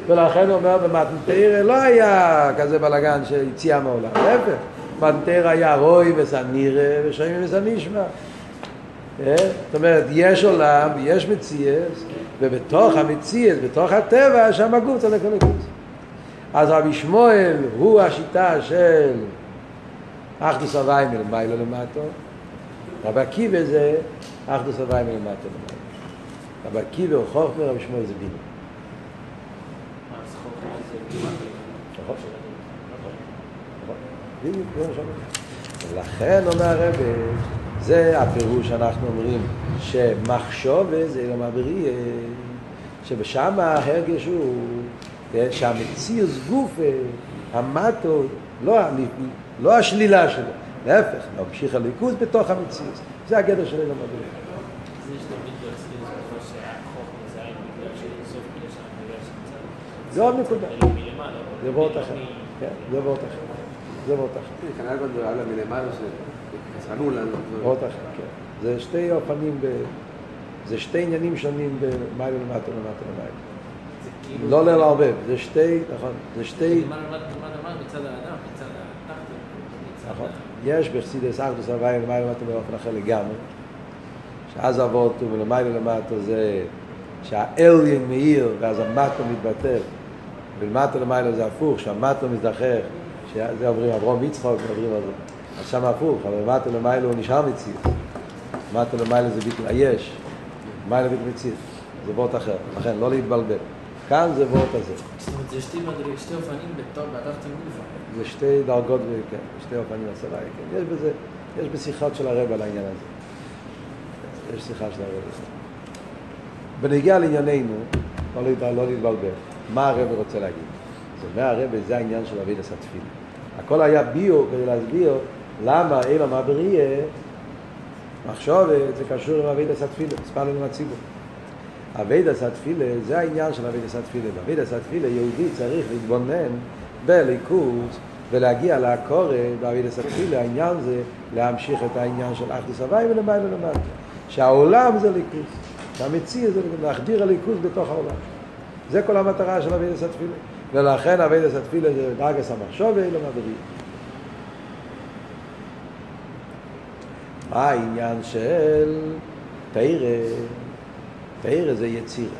ולכן הוא אומר במתנתרא לא היה כזה בלאגן שיציאה מעולם, להפך, מתנתרא היה רוי וסנירא ושמים וסנישמע. זאת אומרת, יש עולם, יש מציאס, ובתוך המציאס, בתוך הטבע, שם הגוף צריך לקולקוס. אז רבי שמואל הוא השיטה של אחדוס הוואי מלמיילו למטו, רבי עקיבא זה אחדוס הוואי מלמטו למטו. רבי עקיבא הוא חוכמה, רבי שמואל זה בינו. ולכן אומר. הרבי, זה הפירוש שאנחנו אומרים שמחשוב זה לא מעברי, שבשם ההרגש הוא שהמציאות גוף, המטו, לא, לא השלילה שלו, להפך, להמשיך הליכוז בתוך המציאות. זה הגדר של אילם הבריאה. זה עוד נקודה. זה וורט אחר. כן, זה וורט אחר. זה וורט אחר. כנראה גם זה עלה מלמעלה שחסרנו לנו. וורט אחר, כן. זה שתי אופנים, זה שתי עניינים שונים במיילו למטה למטה למטה. לא לערבב, זה שתי, נכון, זה שתי... מצד האדם, מצד התחתון. נכון. יש בחסידס אחדוס הוואי למיילו למטה באופן אחר לגמרי. שאז אבות ולמיילו למטה זה שהאליין מאיר ואז המטו מתבטל. ולמטה למיילו זה הפוך, שהמטו מזדחך, שזה אומרים אברום יצחוק, מדברים על זה. אז שם הפוך, אבל למטה למיילו הוא נשאר מציאות. למטה למיילו זה ביטל היש, מיילו ביטל מציאות. זה וורט אחר, לכן לא להתבלבל. כאן זה וורט הזה. זאת אומרת, זה שתי אופנים בתור, בתחתון גופה. זה שתי דרגות, כן, שתי אופנים הצבא, כן. יש בזה, יש בשיחות של הרב על העניין הזה. יש שיחה של הרב הזה. בנגיע לענייננו, לא, לא להתבלבל. מה הרב רוצה להגיד? זה אומר הרב, זה העניין של אביד הסתפילה. הכל היה ביו כדי להסביר למה אילו מה בריאה, מחשוב, זה קשור עם אביד הסתפילה, מספר לנו הציבור. אביד הסתפילה, זה העניין של אביד הסתפילה. באביד הסתפילה יהודי צריך להתבונן בליכוז ולהגיע לעקורת באביד הסתפילה, העניין זה להמשיך את העניין של אחדוס הוואי ולמעלה למטה. שהעולם זה ליכוז, שהמציא זה להחדיר הליכוז בתוך העולם. זה כל המטרה של אבידס התפילה. ולכן אבידס התפילה זה דרגס המחשוב ואילו מדרי. מה העניין של תרא? תרא זה יצירה.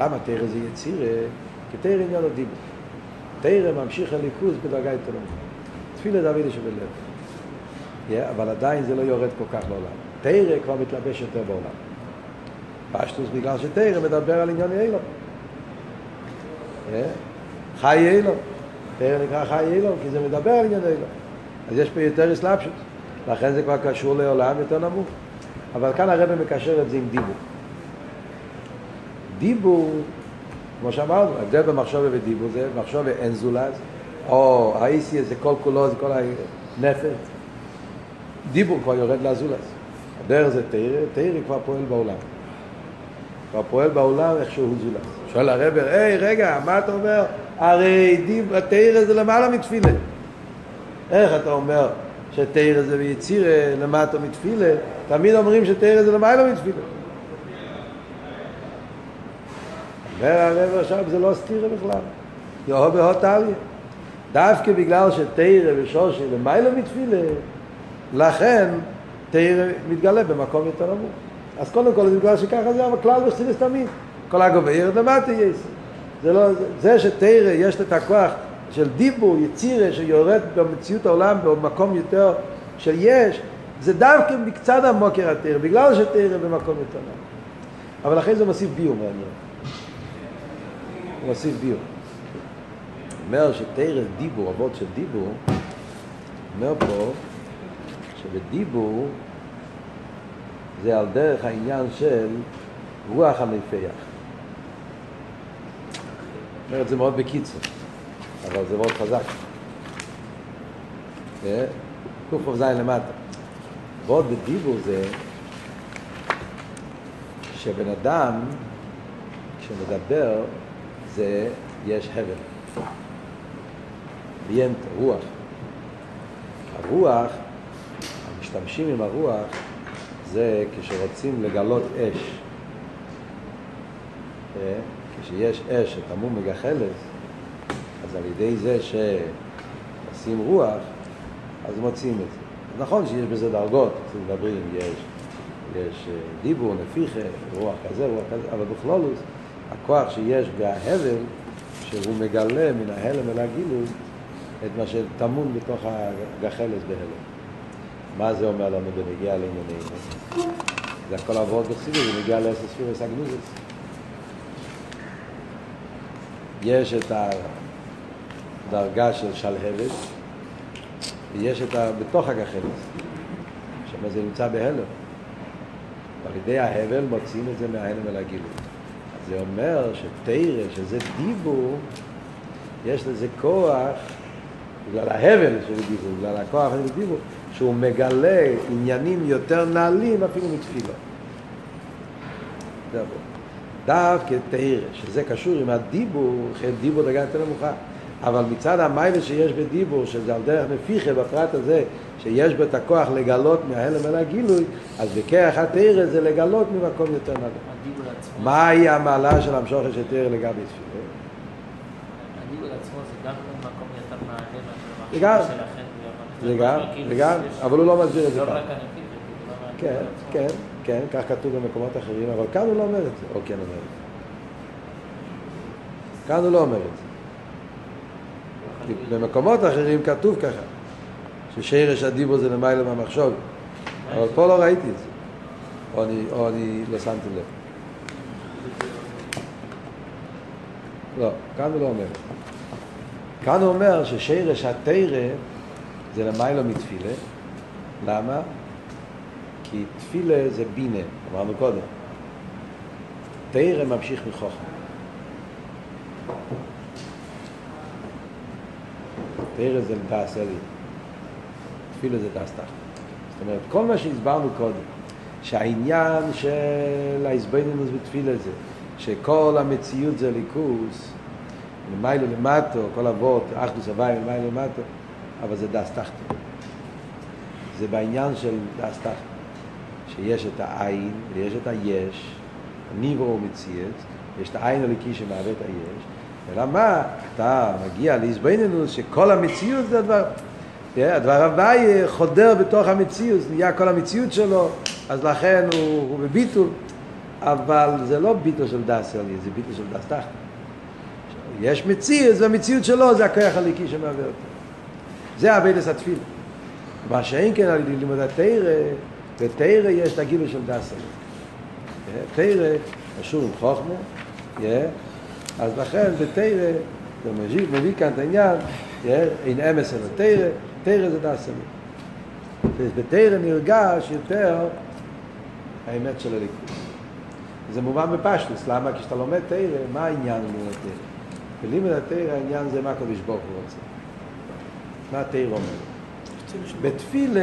למה תרא זה יצירה? כי תרא עניין הדיבור. תרא ממשיך הליכוז בדרגה יותר נמוכה. תפילה זה אבידס שבלב. Yeah, אבל עדיין זה לא יורד כל כך לעולם. תרא כבר מתלבש יותר בעולם. פשטוס בגלל שתרא מדבר על עניין אילום. חי אילום. תרא נקרא חי אילום, כי זה מדבר על עניין אילום. אז יש פה יותר אסלאפשוס. לכן זה כבר קשור לעולם יותר נמוך. אבל כאן הרב מקשר את זה עם דיבור. דיבור, כמו שאמרנו, ההבדל במחשבה ודיבור זה מחשבה אין זולז, או האיסי זה כל כולו, זה כל הנפש. דיבור כבר יורד לזולז. הדרך זה תרא, תרא כבר פועל בעולם. כבר פועל בעולם איך שהוא זולז. שואל הרב, היי, רגע, מה אתה אומר? הרי דיב, התרא זה למעלה מתפילה. איך אתה אומר שתרא זה ביצירה למטה מתפילה? תמיד אומרים שתרא זה למעלה מתפילה. אומר הרב עכשיו, זה לא סתירה בכלל. יאהב בהות טליה. דווקא בגלל שתרא ושושי למעלה מתפילה, לכן תרא מתגלה במקום יותר נמוך. אז קודם כל זה בגלל שככה זה הכלל בחסידס תמיד. כל הגובה ירד למטה יש. זה לא, זה שתרא יש את הכוח של דיבור, יצירה, שיורד במציאות העולם במקום יותר של יש, זה דווקא מקצת המוקר התרא, בגלל שתרא במקום יותר נמוך. אבל אחרי זה הוא מוסיף ביור מעניין. הוא מוסיף ביור. אומר שתרא דיבור, אבות של דיבור, אומר פה שבדיבור זה על דרך העניין של רוח המפח. אומר את זה מאוד בקיצור, אבל זה מאוד חזק. ק"ז למטה. ועוד בדיבור זה שבן אדם, כשמדבר, זה, יש הבל. ביינט, רוח. הרוח, המשתמשים עם הרוח, זה כשרוצים לגלות אש. כשיש אש שטמון מגחלת, על ידי זה שעושים רוח, אז מוצאים את זה. נכון שיש בזה דרגות, מדברים, יש, יש דיבור, נפיחה, רוח כזה, רוח כזה, אבל בכלולוס, הכוח שיש בהבל, שהוא מגלה מן ההלם אל הגילוי את מה שטמון בתוך הגחלת בהלם. מה זה אומר לנו בנגיע לענייננו? זה הכל עבוד בחסידות, זה נגיע לעשר ספירס הגנוזס. יש את הדרגה של שלהבת, ויש את ה... בתוך הגחלת, שם זה נמצא בהלם. ועל ידי ההבל מוצאים את זה מההלם אל הגילוי. זה אומר שתרא, שזה דיבור, יש לזה כוח, בגלל ההבל של דיבור, בגלל הכוח של דיבור, שהוא מגלה עניינים יותר נעלים אפילו מתפילה. דווקא תרא, שזה קשור עם הדיבור, דיבור דרגה יותר נמוכה. אבל מצד המיילה שיש בדיבור, שזה על דרך נפיחה בפרט הזה, שיש בו את הכוח לגלות מההלם אל הגילוי, אז בכרך התרא זה לגלות ממקום יותר נדון. מהי המעלה של המשוכת של תרא לגבי תפילה? הדיבור עצמו זה גם ממקום יותר מההלם, זה גם, זה גם, זה גם, אבל הוא לא מסביר את זה לא הנפיחה, כן, כן, כן, כך כתוב במקומות אחרים, אבל כאן הוא לא אומר את זה, או כן אומר את זה. כאן הוא לא אומר את זה. במקומות אחרים כתוב ככה, ששרש הדיבור זה למעלה מהמחשוב, אבל פה לא ראיתי את זה, או אני, או אני לא שמתי לב. לא, כאן הוא לא אומר. כאן הוא אומר ששרש התרא זה למעלה מתפילה, למה? כי תפילה זה בינה, אמרנו קודם. תרא ממשיך מחוכמה. תרא זה דס אלי. תפילה זה תחת. זאת אומרת, כל מה שהסברנו קודם, שהעניין של ההסבנינוס בתפילה זה, שכל המציאות זה ליכוס, למיילו למטו, כל אבות, אחדוס הוואי, למיילו למטו, אבל זה דס תחת. זה בעניין של דס תחת. שיש את העין ויש את היש, ניברו ומציאת, יש את העין הליקי שמהווה את היש, אלא מה? אתה מגיע להזבנינוס שכל המציאות זה הדבר, הדבר הוואי חודר בתוך המציאות, נהיה כל המציאות שלו, אז לכן הוא, הוא בביטול, אבל זה לא ביטול של דעת עליון, זה ביטול של דעת תחתון. יש מציאות, והמציאות שלו זה הכוח האלוקי שמהווה אותו. זה עבודת התפילה. מה שאין כן על לימוד התורה, בתורה יש את הגילוי של דעת. תורה קשור עם חוכמה, אז לכן בתורה, זה מביא, מביא כאן את העניין, אין אמת אלא תורה, תורה זה דעת עליון. בתורה נרגש יותר האמת של הליכוד. זה מובן בפשטוס, למה? כשאתה לומד תרא, מה העניין בלימוד התרא? בלימוד התרא העניין זה מה הקדוש ברוך הוא רוצה. מה התרא אומר? בתפילה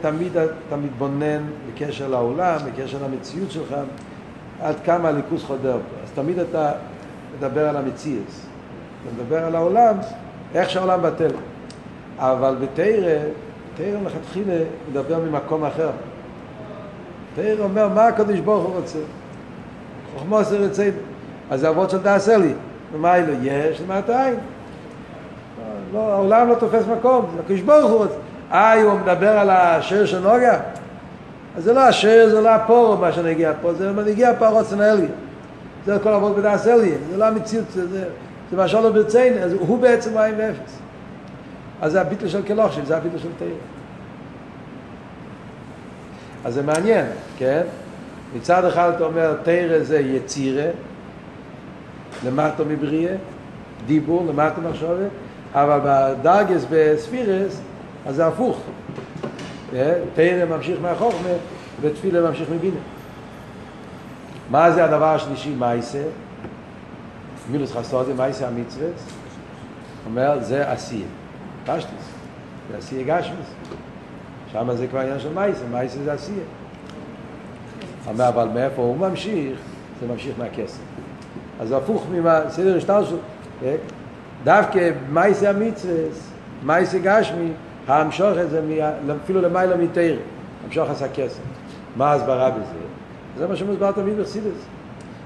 תמיד אתה מתבונן בקשר לעולם, בקשר למציאות שלך, עד כמה הליכוס חודר פה. אז תמיד אתה מדבר על המציאות. אתה מדבר על העולם, איך שהעולם בטל. אבל בתרא, תרא מלכתחילה מדבר ממקום אחר. תרא אומר, מה הקדוש ברוך הוא רוצה? חוכמו עשר רצינו. אז זה אבות של דס אלי. ומה אלו? יש למטה עין. לא, העולם לא תופס מקום, זה הקדוש ברוך הוא רוצה. אה, הוא מדבר על השיר של נוגה? אז זה לא השיר, זה לא הפור, מה שנגיע פה, זה מנהיגי הפרות סנאלי. זה כל עבוד בדס אלי, זה לא המציאות, זה, זה, מה שלא ברציין, אז הוא בעצם מים ואפס. אז זה הביטל של כלושים, זה הביטל של תאיר. אז זה מעניין, כן? מצד אחד אתה אומר, תרא זה יצירה, למטו מבריאה, דיבור, למטו מחשבת, אבל בדרגס בספירס, אז זה הפוך. תרא ממשיך מהחוכמה, ותפילה ממשיך מבינה. מה זה הדבר השלישי, מייסה? מילוס חסודי, מייסה המצווה. אומר, זה עשייה. פשטוס. זה עשייה גשמוס. שם זה כבר עניין של מייסה, מייסה זה עשייה. אומר, אבל מאיפה הוא ממשיך? זה ממשיך מהכסף. אז הפוך מסדר השתלשלות. דווקא מייסה המצווה, מייסה גשמי, המשוך את זה אפילו למעלה מתיר, המשוך עשה כסף. מה ההסברה בזה? זה מה שמוסבר תמיד בחסידס,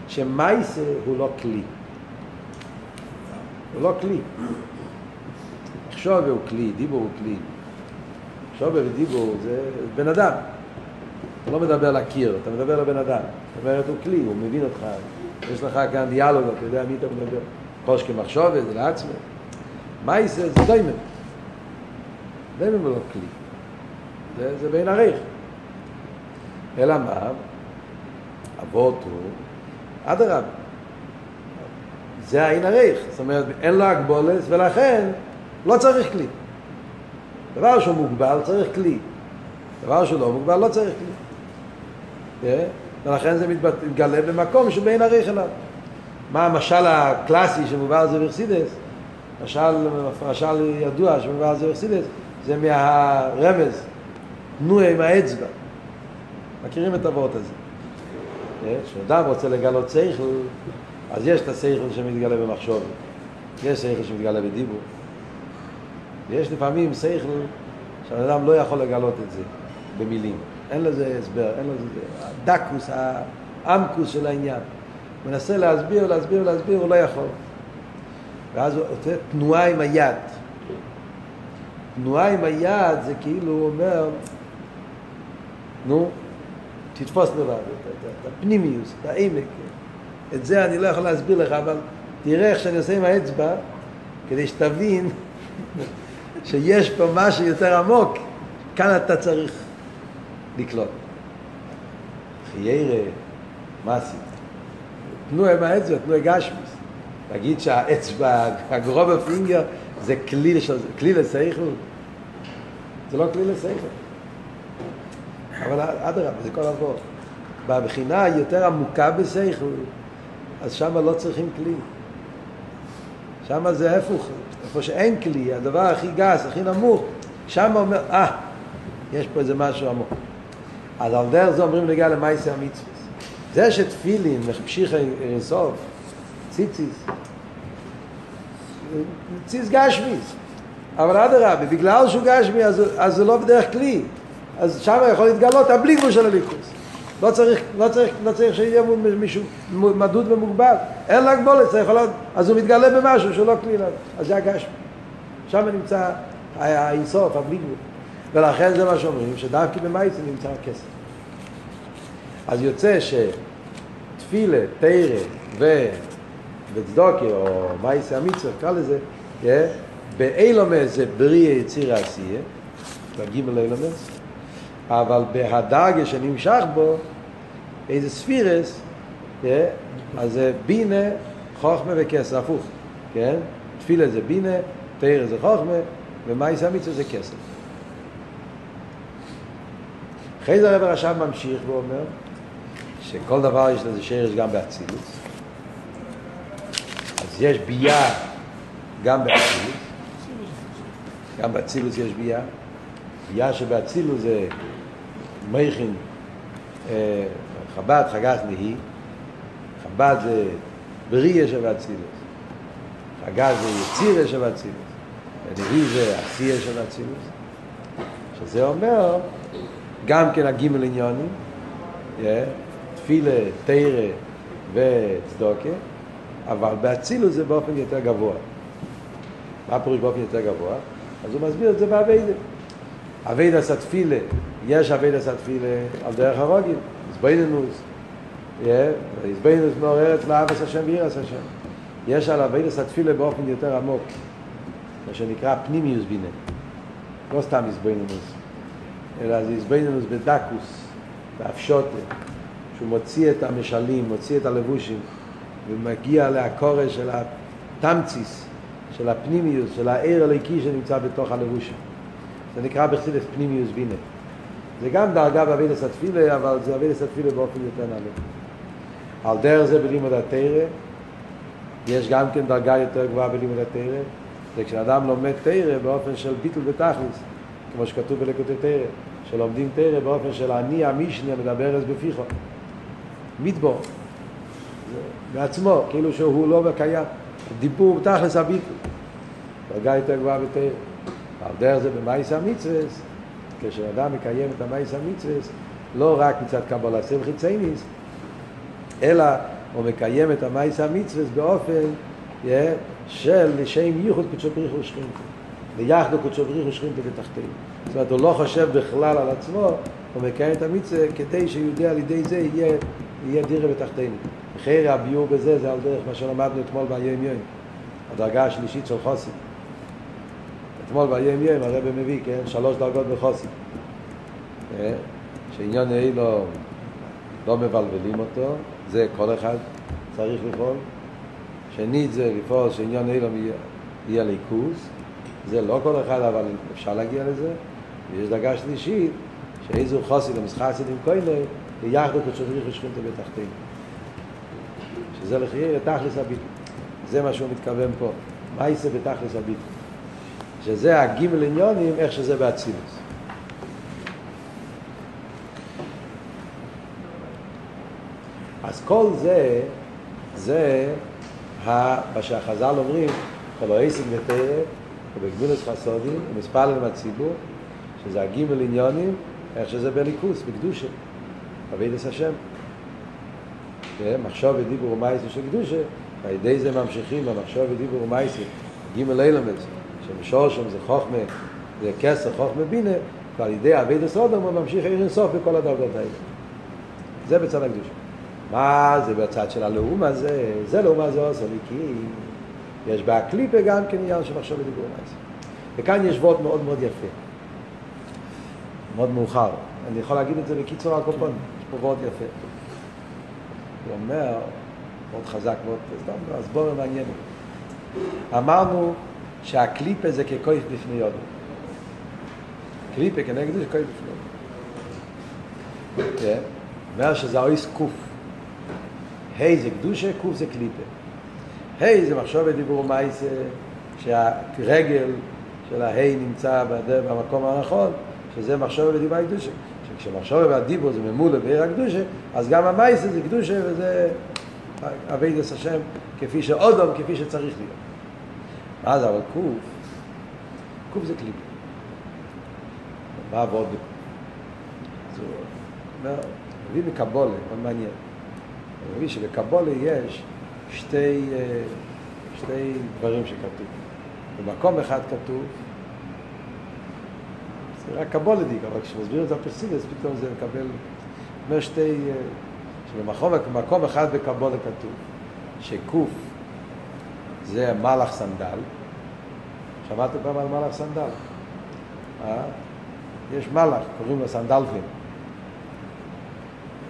שמייסה הוא לא כלי. הוא לא כלי. חשוב הוא כלי, דיבור הוא כלי. חשוב ודיבור זה בן אדם. אתה לא מדבר לקיר, אתה מדבר לבן אדם. זאת אומרת, הוא כלי, הוא מבין אותך. יש לך כאן דיאלוג, אתה יודע מי אתה מדבר. חוש כמחשובת, זה לעצמך. מייסה זה דיימן. דיימן הוא לא כלי. זה, זה בין עריך. אלא מה? אבות הוא, אדרבה. זה העין עריך. זאת אומרת, אין לו הגבולת, ולכן לא צריך כלי. דבר שהוא מוגבל צריך כלי. דבר שהוא לא מוגבל לא צריך כלי. ולכן זה מתגלה במקום שבין עריך אליו. מה המשל הקלאסי שמובא על זה ברסידס? משל, משל ידוע שמובא על זה ברסידס, זה מהרמז, תנועה עם האצבע. מכירים את הוורט הזה. כשאדם רוצה לגלות שכל, אז יש את השכל שמתגלה במחשוב, יש שכל שמתגלה בדיבור. ויש לפעמים שכל שהאדם לא יכול לגלות את זה במילים. אין לזה הסבר, אין לזה... הדקוס, האמקוס של העניין. הוא מנסה להסביר, להסביר, להסביר, הוא לא יכול. ואז הוא עושה תנועה עם היד. תנועה עם היד זה כאילו הוא אומר, נו, תתפוס לבד, הפנימיוס, העמק. את זה אני לא יכול להסביר לך, אבל תראה איך שאני עושה עם האצבע, כדי שתבין [LAUGHS] שיש פה משהו יותר עמוק, כאן אתה צריך לקלוט. חיירה, מה עשית? תנו עם האצבע, תנו גשמיס. להגיד שהאצבע, הגרוב הפינגר, זה כלי, כלי לסייכל? זה לא כלי לסייכל. אבל אדרבה, זה כל עבור. בבחינה היותר עמוקה בסייכל, אז שם לא צריכים כלי. שם זה הפוך, איפה שאין כלי, הדבר הכי גס, הכי נמוך, שם אומר, אה, יש פה איזה משהו עמוק. אז על דרך זה אומרים לגבי למייסי המצווה. זה שתפילין מחפשיך סוף, ציציס, ציץ גשמיס. אבל אדרבה, בגלל שהוא גשמי, אז, אז זה לא בדרך כלי. אז שם יכול להתגלות הבלי גבול של הליכוס. לא צריך, לא צריך, לא צריך שיהיה מישהו מדוד ומוגבל. אין לה גבולת, צריך להיות, אז הוא מתגלה במשהו שהוא לא כלי לנו. אז זה הגשמי. שם נמצא האינסוף, הבלי גבול. ולכן זה מה שאומרים, שדווקא במייסים נמצא הכסף. אז יוצא שתפילה, תרא. וצדוקי, או מייסי המצווה, קרא לזה, באילומס זה בריא יציר העשייה, בגימל אילומס, אבל בהדרגה שנמשך בו, איזה ספירס, אז זה בינה, חוכמה וכסף, הפוך, כן? תפילה זה בינה, תרא זה חוכמה, ומייסי המצווה זה כסף. אחרי זה הרב הרשם ממשיך ואומר שכל דבר יש לזה שרש גם באצילוס. אז יש בייה גם באצילוס. גם באצילוס יש בייה. בייה שבאצילוס זה מייכין חב"ד חגת נהי. חב"ד זה בריאה שבאצילוס. חגת זה יצירה שבאצילוס. ונהי זה עשייה שבאצילוס. שזה אומר גם כן הגימל עניונים, תפילה, תרא וצדוקה, אבל באצילוס זה באופן יותר גבוה. מה פירוש באופן יותר גבוה? אז הוא מסביר את זה באביידה. אביידה סתפילה, יש אביידה סתפילה על דרך הרוגיל, הסביננוס, הסביננוס מעוררת לאבס השם וירס השם. יש על אביידה סתפילה באופן יותר עמוק, מה שנקרא פנימיוס בינה, לא סתם הסביננוס. אלא זה איזבנינוס בדקוס, והפשוטה, שהוא מוציא את המשלים, מוציא את הלבושים, ומגיע להקורש של התמציס, של הפנימיוס, של העיר הליקי שנמצא בתוך הלבושים. זה נקרא בחסידס פנימיוס בינה. זה גם דרגה באבידס התפילה, אבל זה אבידס התפילה באופן יותר נעלה. על דרך זה בלימוד התרא, יש גם כן דרגה יותר גבוהה בלימוד התרא, זה כשאדם לומד תרא באופן של ביטול ותכלס, כמו שכתוב בלקוטי תרא, שלומדים תרא באופן של אני המשנה מדבר אז בפיחו. מדבור. בעצמו, כאילו שהוא לא קיים. דיבור תכלס הביטול. דרגה יותר גבוהה בתרא. על דרך זה במאיס המצווה, כשאדם מקיים את המאיס המצווה, לא רק מצד קבלה סמכי צייניס, אלא הוא מקיים את המאיס המצווה באופן yeah, של לשם ייחוד קודשו בריחו ושכינתו. ויחדו קודשו בריחו ושכינתו בתחתינו. זאת אומרת, הוא לא חושב בכלל על עצמו, הוא מקיים את המצווה כדי שיודע על ידי זה יהיה, יהיה דירה בתחתינו. חייר הביור בזה זה על דרך מה שלמדנו אתמול ביום יום. הדרגה השלישית של חוסי. אתמול ביום יום הרב מביא, כן, שלוש דרגות בחוסי. שעניין אילו לא מבלבלים אותו, זה כל אחד צריך לפעול. שנית זה לפעול שעניין אילו יהיה ליכוז, זה לא כל אחד, אבל אפשר להגיע לזה. ויש דרגה שלישית, שאיזו חוסי למשחק סידים כהנה, ויחדו כצ'ודריך ושכינתו בתחתינו. שזה לחייר תכלס הביטוי. זה מה שהוא מתכוון פה. מה יישא בתכלס הביטוי? שזה הגימל עניונים, איך שזה באצילוס. אז כל זה, זה מה שהחז"ל אומרים, כל העסק בתרא, ובגבולס חסודים, ומספר להם הציבור, שזה הגימל עניונים, איך שזה בליכוס, בקדושה, עבידת השם. מחשוב ודיבור ומייסר של קדושה, ועל ידי זה ממשיכים במחשוב ודיבור ומייסר, גימל אילמס, שמשור שם זה חוכמה, זה כסר חוכמה בינה, ועל ידי עבידת סודם הוא ממשיך עיר אינסוף בכל הדרגות האלה. זה בצד הקדושה. מה זה בצד של הלאום הזה? זה לאום הזה עושה לי כי יש בהקליפה גם כן עניין של מחשוב ודיבור ומייסר. וכאן יש וורט מאוד מאוד יפה. מאוד מאוחר. אני יכול להגיד את זה בקיצור הקופון, יש פה וורט יפה. הוא אומר, מאוד חזק, מאוד, אז בואו מעניין. אמרנו שהקליפה זה ככויף בפני יודו. קליפה כנגד זה ככויף בפני יודו. כן? אומר שזה אויס קוף. היי זה קדושה, קוף זה קליפה. היי זה מחשוב ודיבור מייסה, שהרגל של ההי נמצא במקום הנכון, שזה מחשוב ודיבור קדושה. כשמחשוב והדיבור זה ממולא בעיר הקדושה, אז גם המייסה זה קדושה וזה אבידס השם כפי שאודום, כפי שצריך להיות. מה זה אבל קוף? קוף זה קליפה. מה עבוד בקוף? אז הוא אומר, מביא מקבולה, מאוד מעניין. הוא מביא שבקבולה יש שתי, שתי דברים שכתוב. במקום אחד כתוב זה רק קבולה דיק, אבל כשמסביר את זה הפרסידס, פתאום זה מקבל, אומר שתי, שבמקום אחד בקבולה כתוב, שקוף זה מלאך סנדל, שמעתם פעם על מלאך סנדל? אה? יש מלאך, קוראים לו סנדלפין.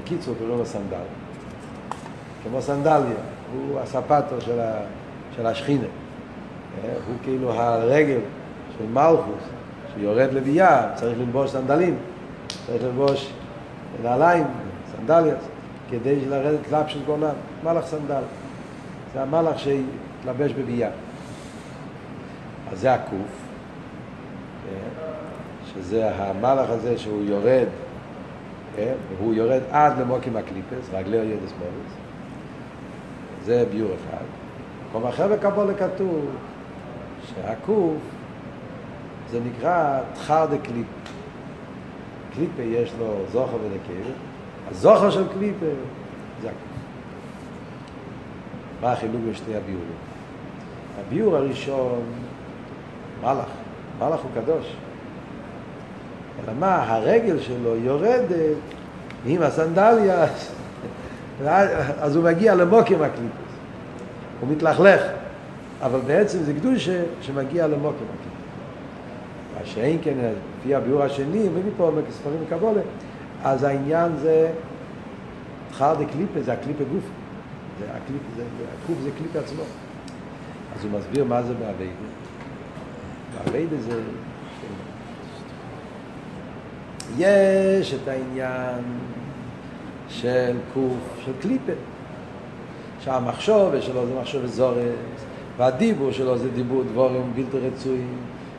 בקיצור קוראים לו סנדל. כמו סנדליה, הוא הספטו של, ה, של השכינה. הוא כאילו הרגל של מלכוס. שיורד לביאה, צריך ללבוש סנדלים, צריך ללבוש נעליים, סנדליות, כדי לרדת קלאפ של גולן, מלאך סנדל. זה המלאך שהתלבש בביאה. אז זה הקוף, שזה המלאך הזה שהוא יורד, והוא יורד עד למוקים הקליפס, רגלי ידס מורס. זה ביור אחד. מקום אחר בקבולה כתוב שהקוף זה נקרא תחר דה קליפ. קליפה יש לו זוכר ונקב, הזוכר של קליפה זה הקוף. מה החילוק בשתי הביורים? הביור הראשון, מלאך, מלאך הוא קדוש. אלא מה, הרגל שלו יורדת עם הסנדליה, [LAUGHS] אז הוא מגיע למוקם הקליפס. הוא מתלכלך, אבל בעצם זה קדושה שמגיע למוקם הקליפס. מה שאין כן, לפי הביאור השני, מביא פה ספרים מקבולה, אז העניין זה, חר דה קליפה זה הקליפה גוף. זה הקליפה, זה, הקוף זה קליפה עצמו. אז הוא מסביר מה זה באביידה. באביידה זה... יש את העניין של קוף, של קליפה. שהמחשוב שלו זה מחשוב זורס, והדיבור שלו זה דיבור דבורים בלתי רצויים,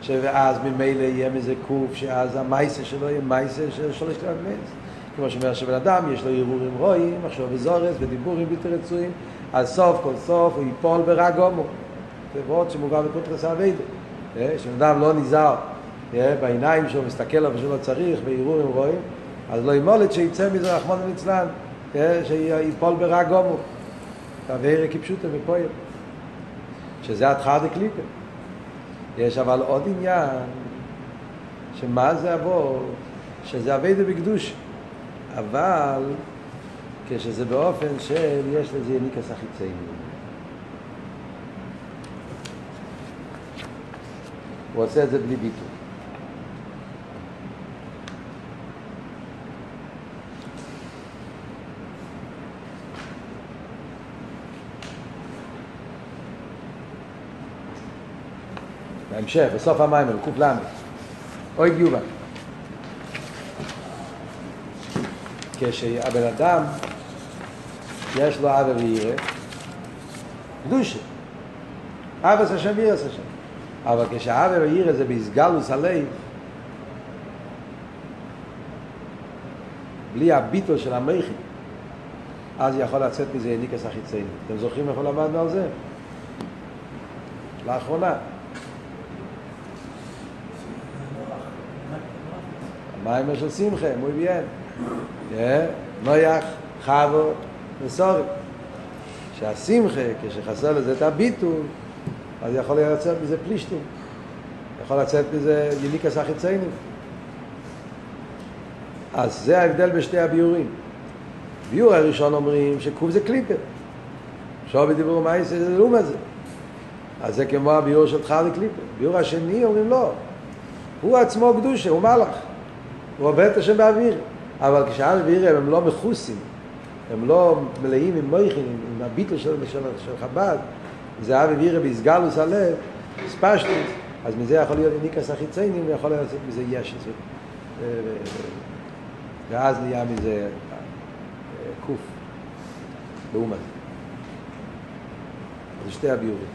ואז ממילא יהיה מזה קוף, שאז המייסה שלו יהיה מייסה של שלוש כלל מייס. כמו שאומר שבן אדם יש לו הרהורים רואים, מחשוב וזורס ודיבורים בלתי רצויים, אז סוף כל סוף הוא ייפול ברג הומו. זה ועוד שמובא בפוטרס אביידה. שבן אדם לא נזהר בעיניים שלו, מסתכל על שלא צריך, בהרהורים רואים, אז לא ימולת שיצא מזה רחמון המצלן, שיפול ברג הומו. תבהר כפשוטו בפועל. שזה התחלה דקליפה. יש אבל עוד עניין, שמה זה אבות? שזה אביידה בקדוש. אבל כשזה באופן של יש לזה יניקס החיצייני. הוא עושה את זה בלי ביטוי. בהמשך, בסוף המים, ק"ל, אוי גיובה. כשהבן אדם יש לו אבא וירא, קדושה. אבא זה השם וירא זה השם. אבל כשהאבא וירא זה בהסגלוס הלב, בלי הביטול של המכי, אז יכול לצאת מזה יניקס החיצייני. אתם זוכרים איפה למדנו על זה? לאחרונה. המים של שמחה, muy bien. נויח, חבו וסורי. שהשמחה, כשחסר לזה את הביטול, אז יכול לצאת מזה פלישטים. יכול לצאת מזה יניקס החיציינים. אז זה ההבדל בשתי הביורים. ביור הראשון אומרים שקוף זה קליפר. שוב בדיבור מייס זה לאום הזה. אז זה כמו הביור של חר לקליפר. ביור השני אומרים לא. הוא עצמו קדושה, הוא מלאך. הוא עובד את השם באוויר. אבל כשאל וירא הם לא מכוסים, הם לא מלאים עם מויכין, עם הביטל של, של, של חב"ד, זה אבי וירא בהסגלוס הלב, ספשטוס, אז מזה יכול להיות ניקס החיציינים, ויכול להיות מזה יש את זה. ואז נהיה מזה קוף, לעומת. זה שתי הביורים.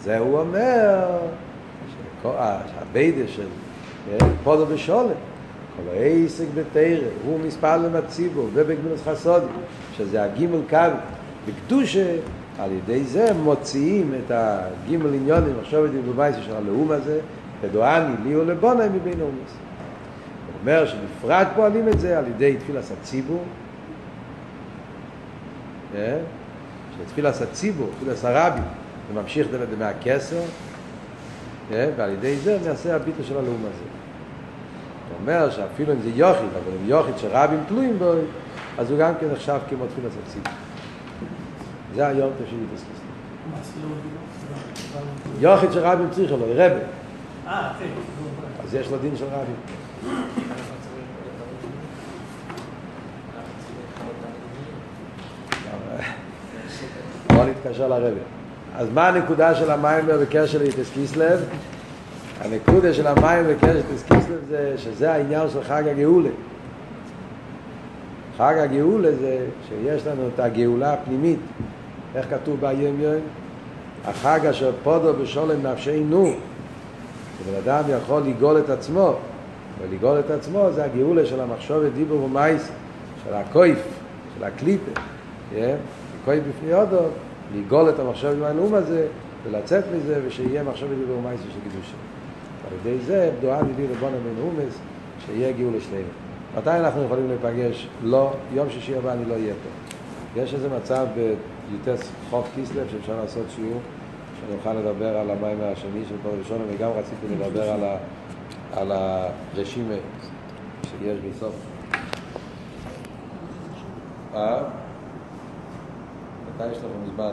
זה הוא אומר, שהביידה של פודו ושולם, כל העסק בתרא, הוא מספר למציבו ובגמילוס חסודים, שזה הגימל קו בקדושה, על ידי זה מוציאים את הגימל עניונים, עכשיו את דיבור של הלאום הזה, ודואני לי ולבונאי מבין אומץ. הוא אומר שבפרט פועלים את זה על ידי תפילס הציבור, שתפילס הציבור, תפילס הרבי, זה ממשיך דמי הכסר, ועל ידי זה נעשה הביטו של הלאום הזה. הוא אומר שאפילו אם זה יוחיד, אבל אם יוחיד שרבים תלויים בו, אז הוא גם כן נחשב כמו תפילת הציבור. זה היום תשאיר את הסכסת. יוחיד שרבים צריכה לו, רבי. אז יש לו דין של רבים. בוא נתקשר לרבי. אז מה הנקודה של המים בקשר ליטס קיסלב? הנקודה של המים בקשר ליטס קיסלב זה שזה העניין של חג הגאולה. חג הגאולה זה שיש לנו את הגאולה הפנימית. איך כתוב ביום יום? החג אשר פודו בשולם נפשנו. שבן אדם יכול לגאול את עצמו. ולגאול את עצמו זה הגאולה של המחשוב ודיבור ומייס, של הקויף, של הקליפה. הקויף בפני הודו, לגאול את המחשב עם הנאום הזה, ולצאת מזה, ושיהיה מחשב ודיבור ומייס של קדושה. על ידי זה, בדועה נביא לבונה בנאומס, שיהיה גאול לשנינו. מתי אנחנו יכולים להיפגש? לא, יום שישי הבא אני לא אהיה פה. יש איזה מצב ביוטס חוף קיסלב שאפשר לעשות שיעור, שאני אוכל לדבר על המים השני של פרק ראשון, וגם רציתי לדבר על, ה, על הרשימה שיש בסוף. אה? מתי יש לכם זמן?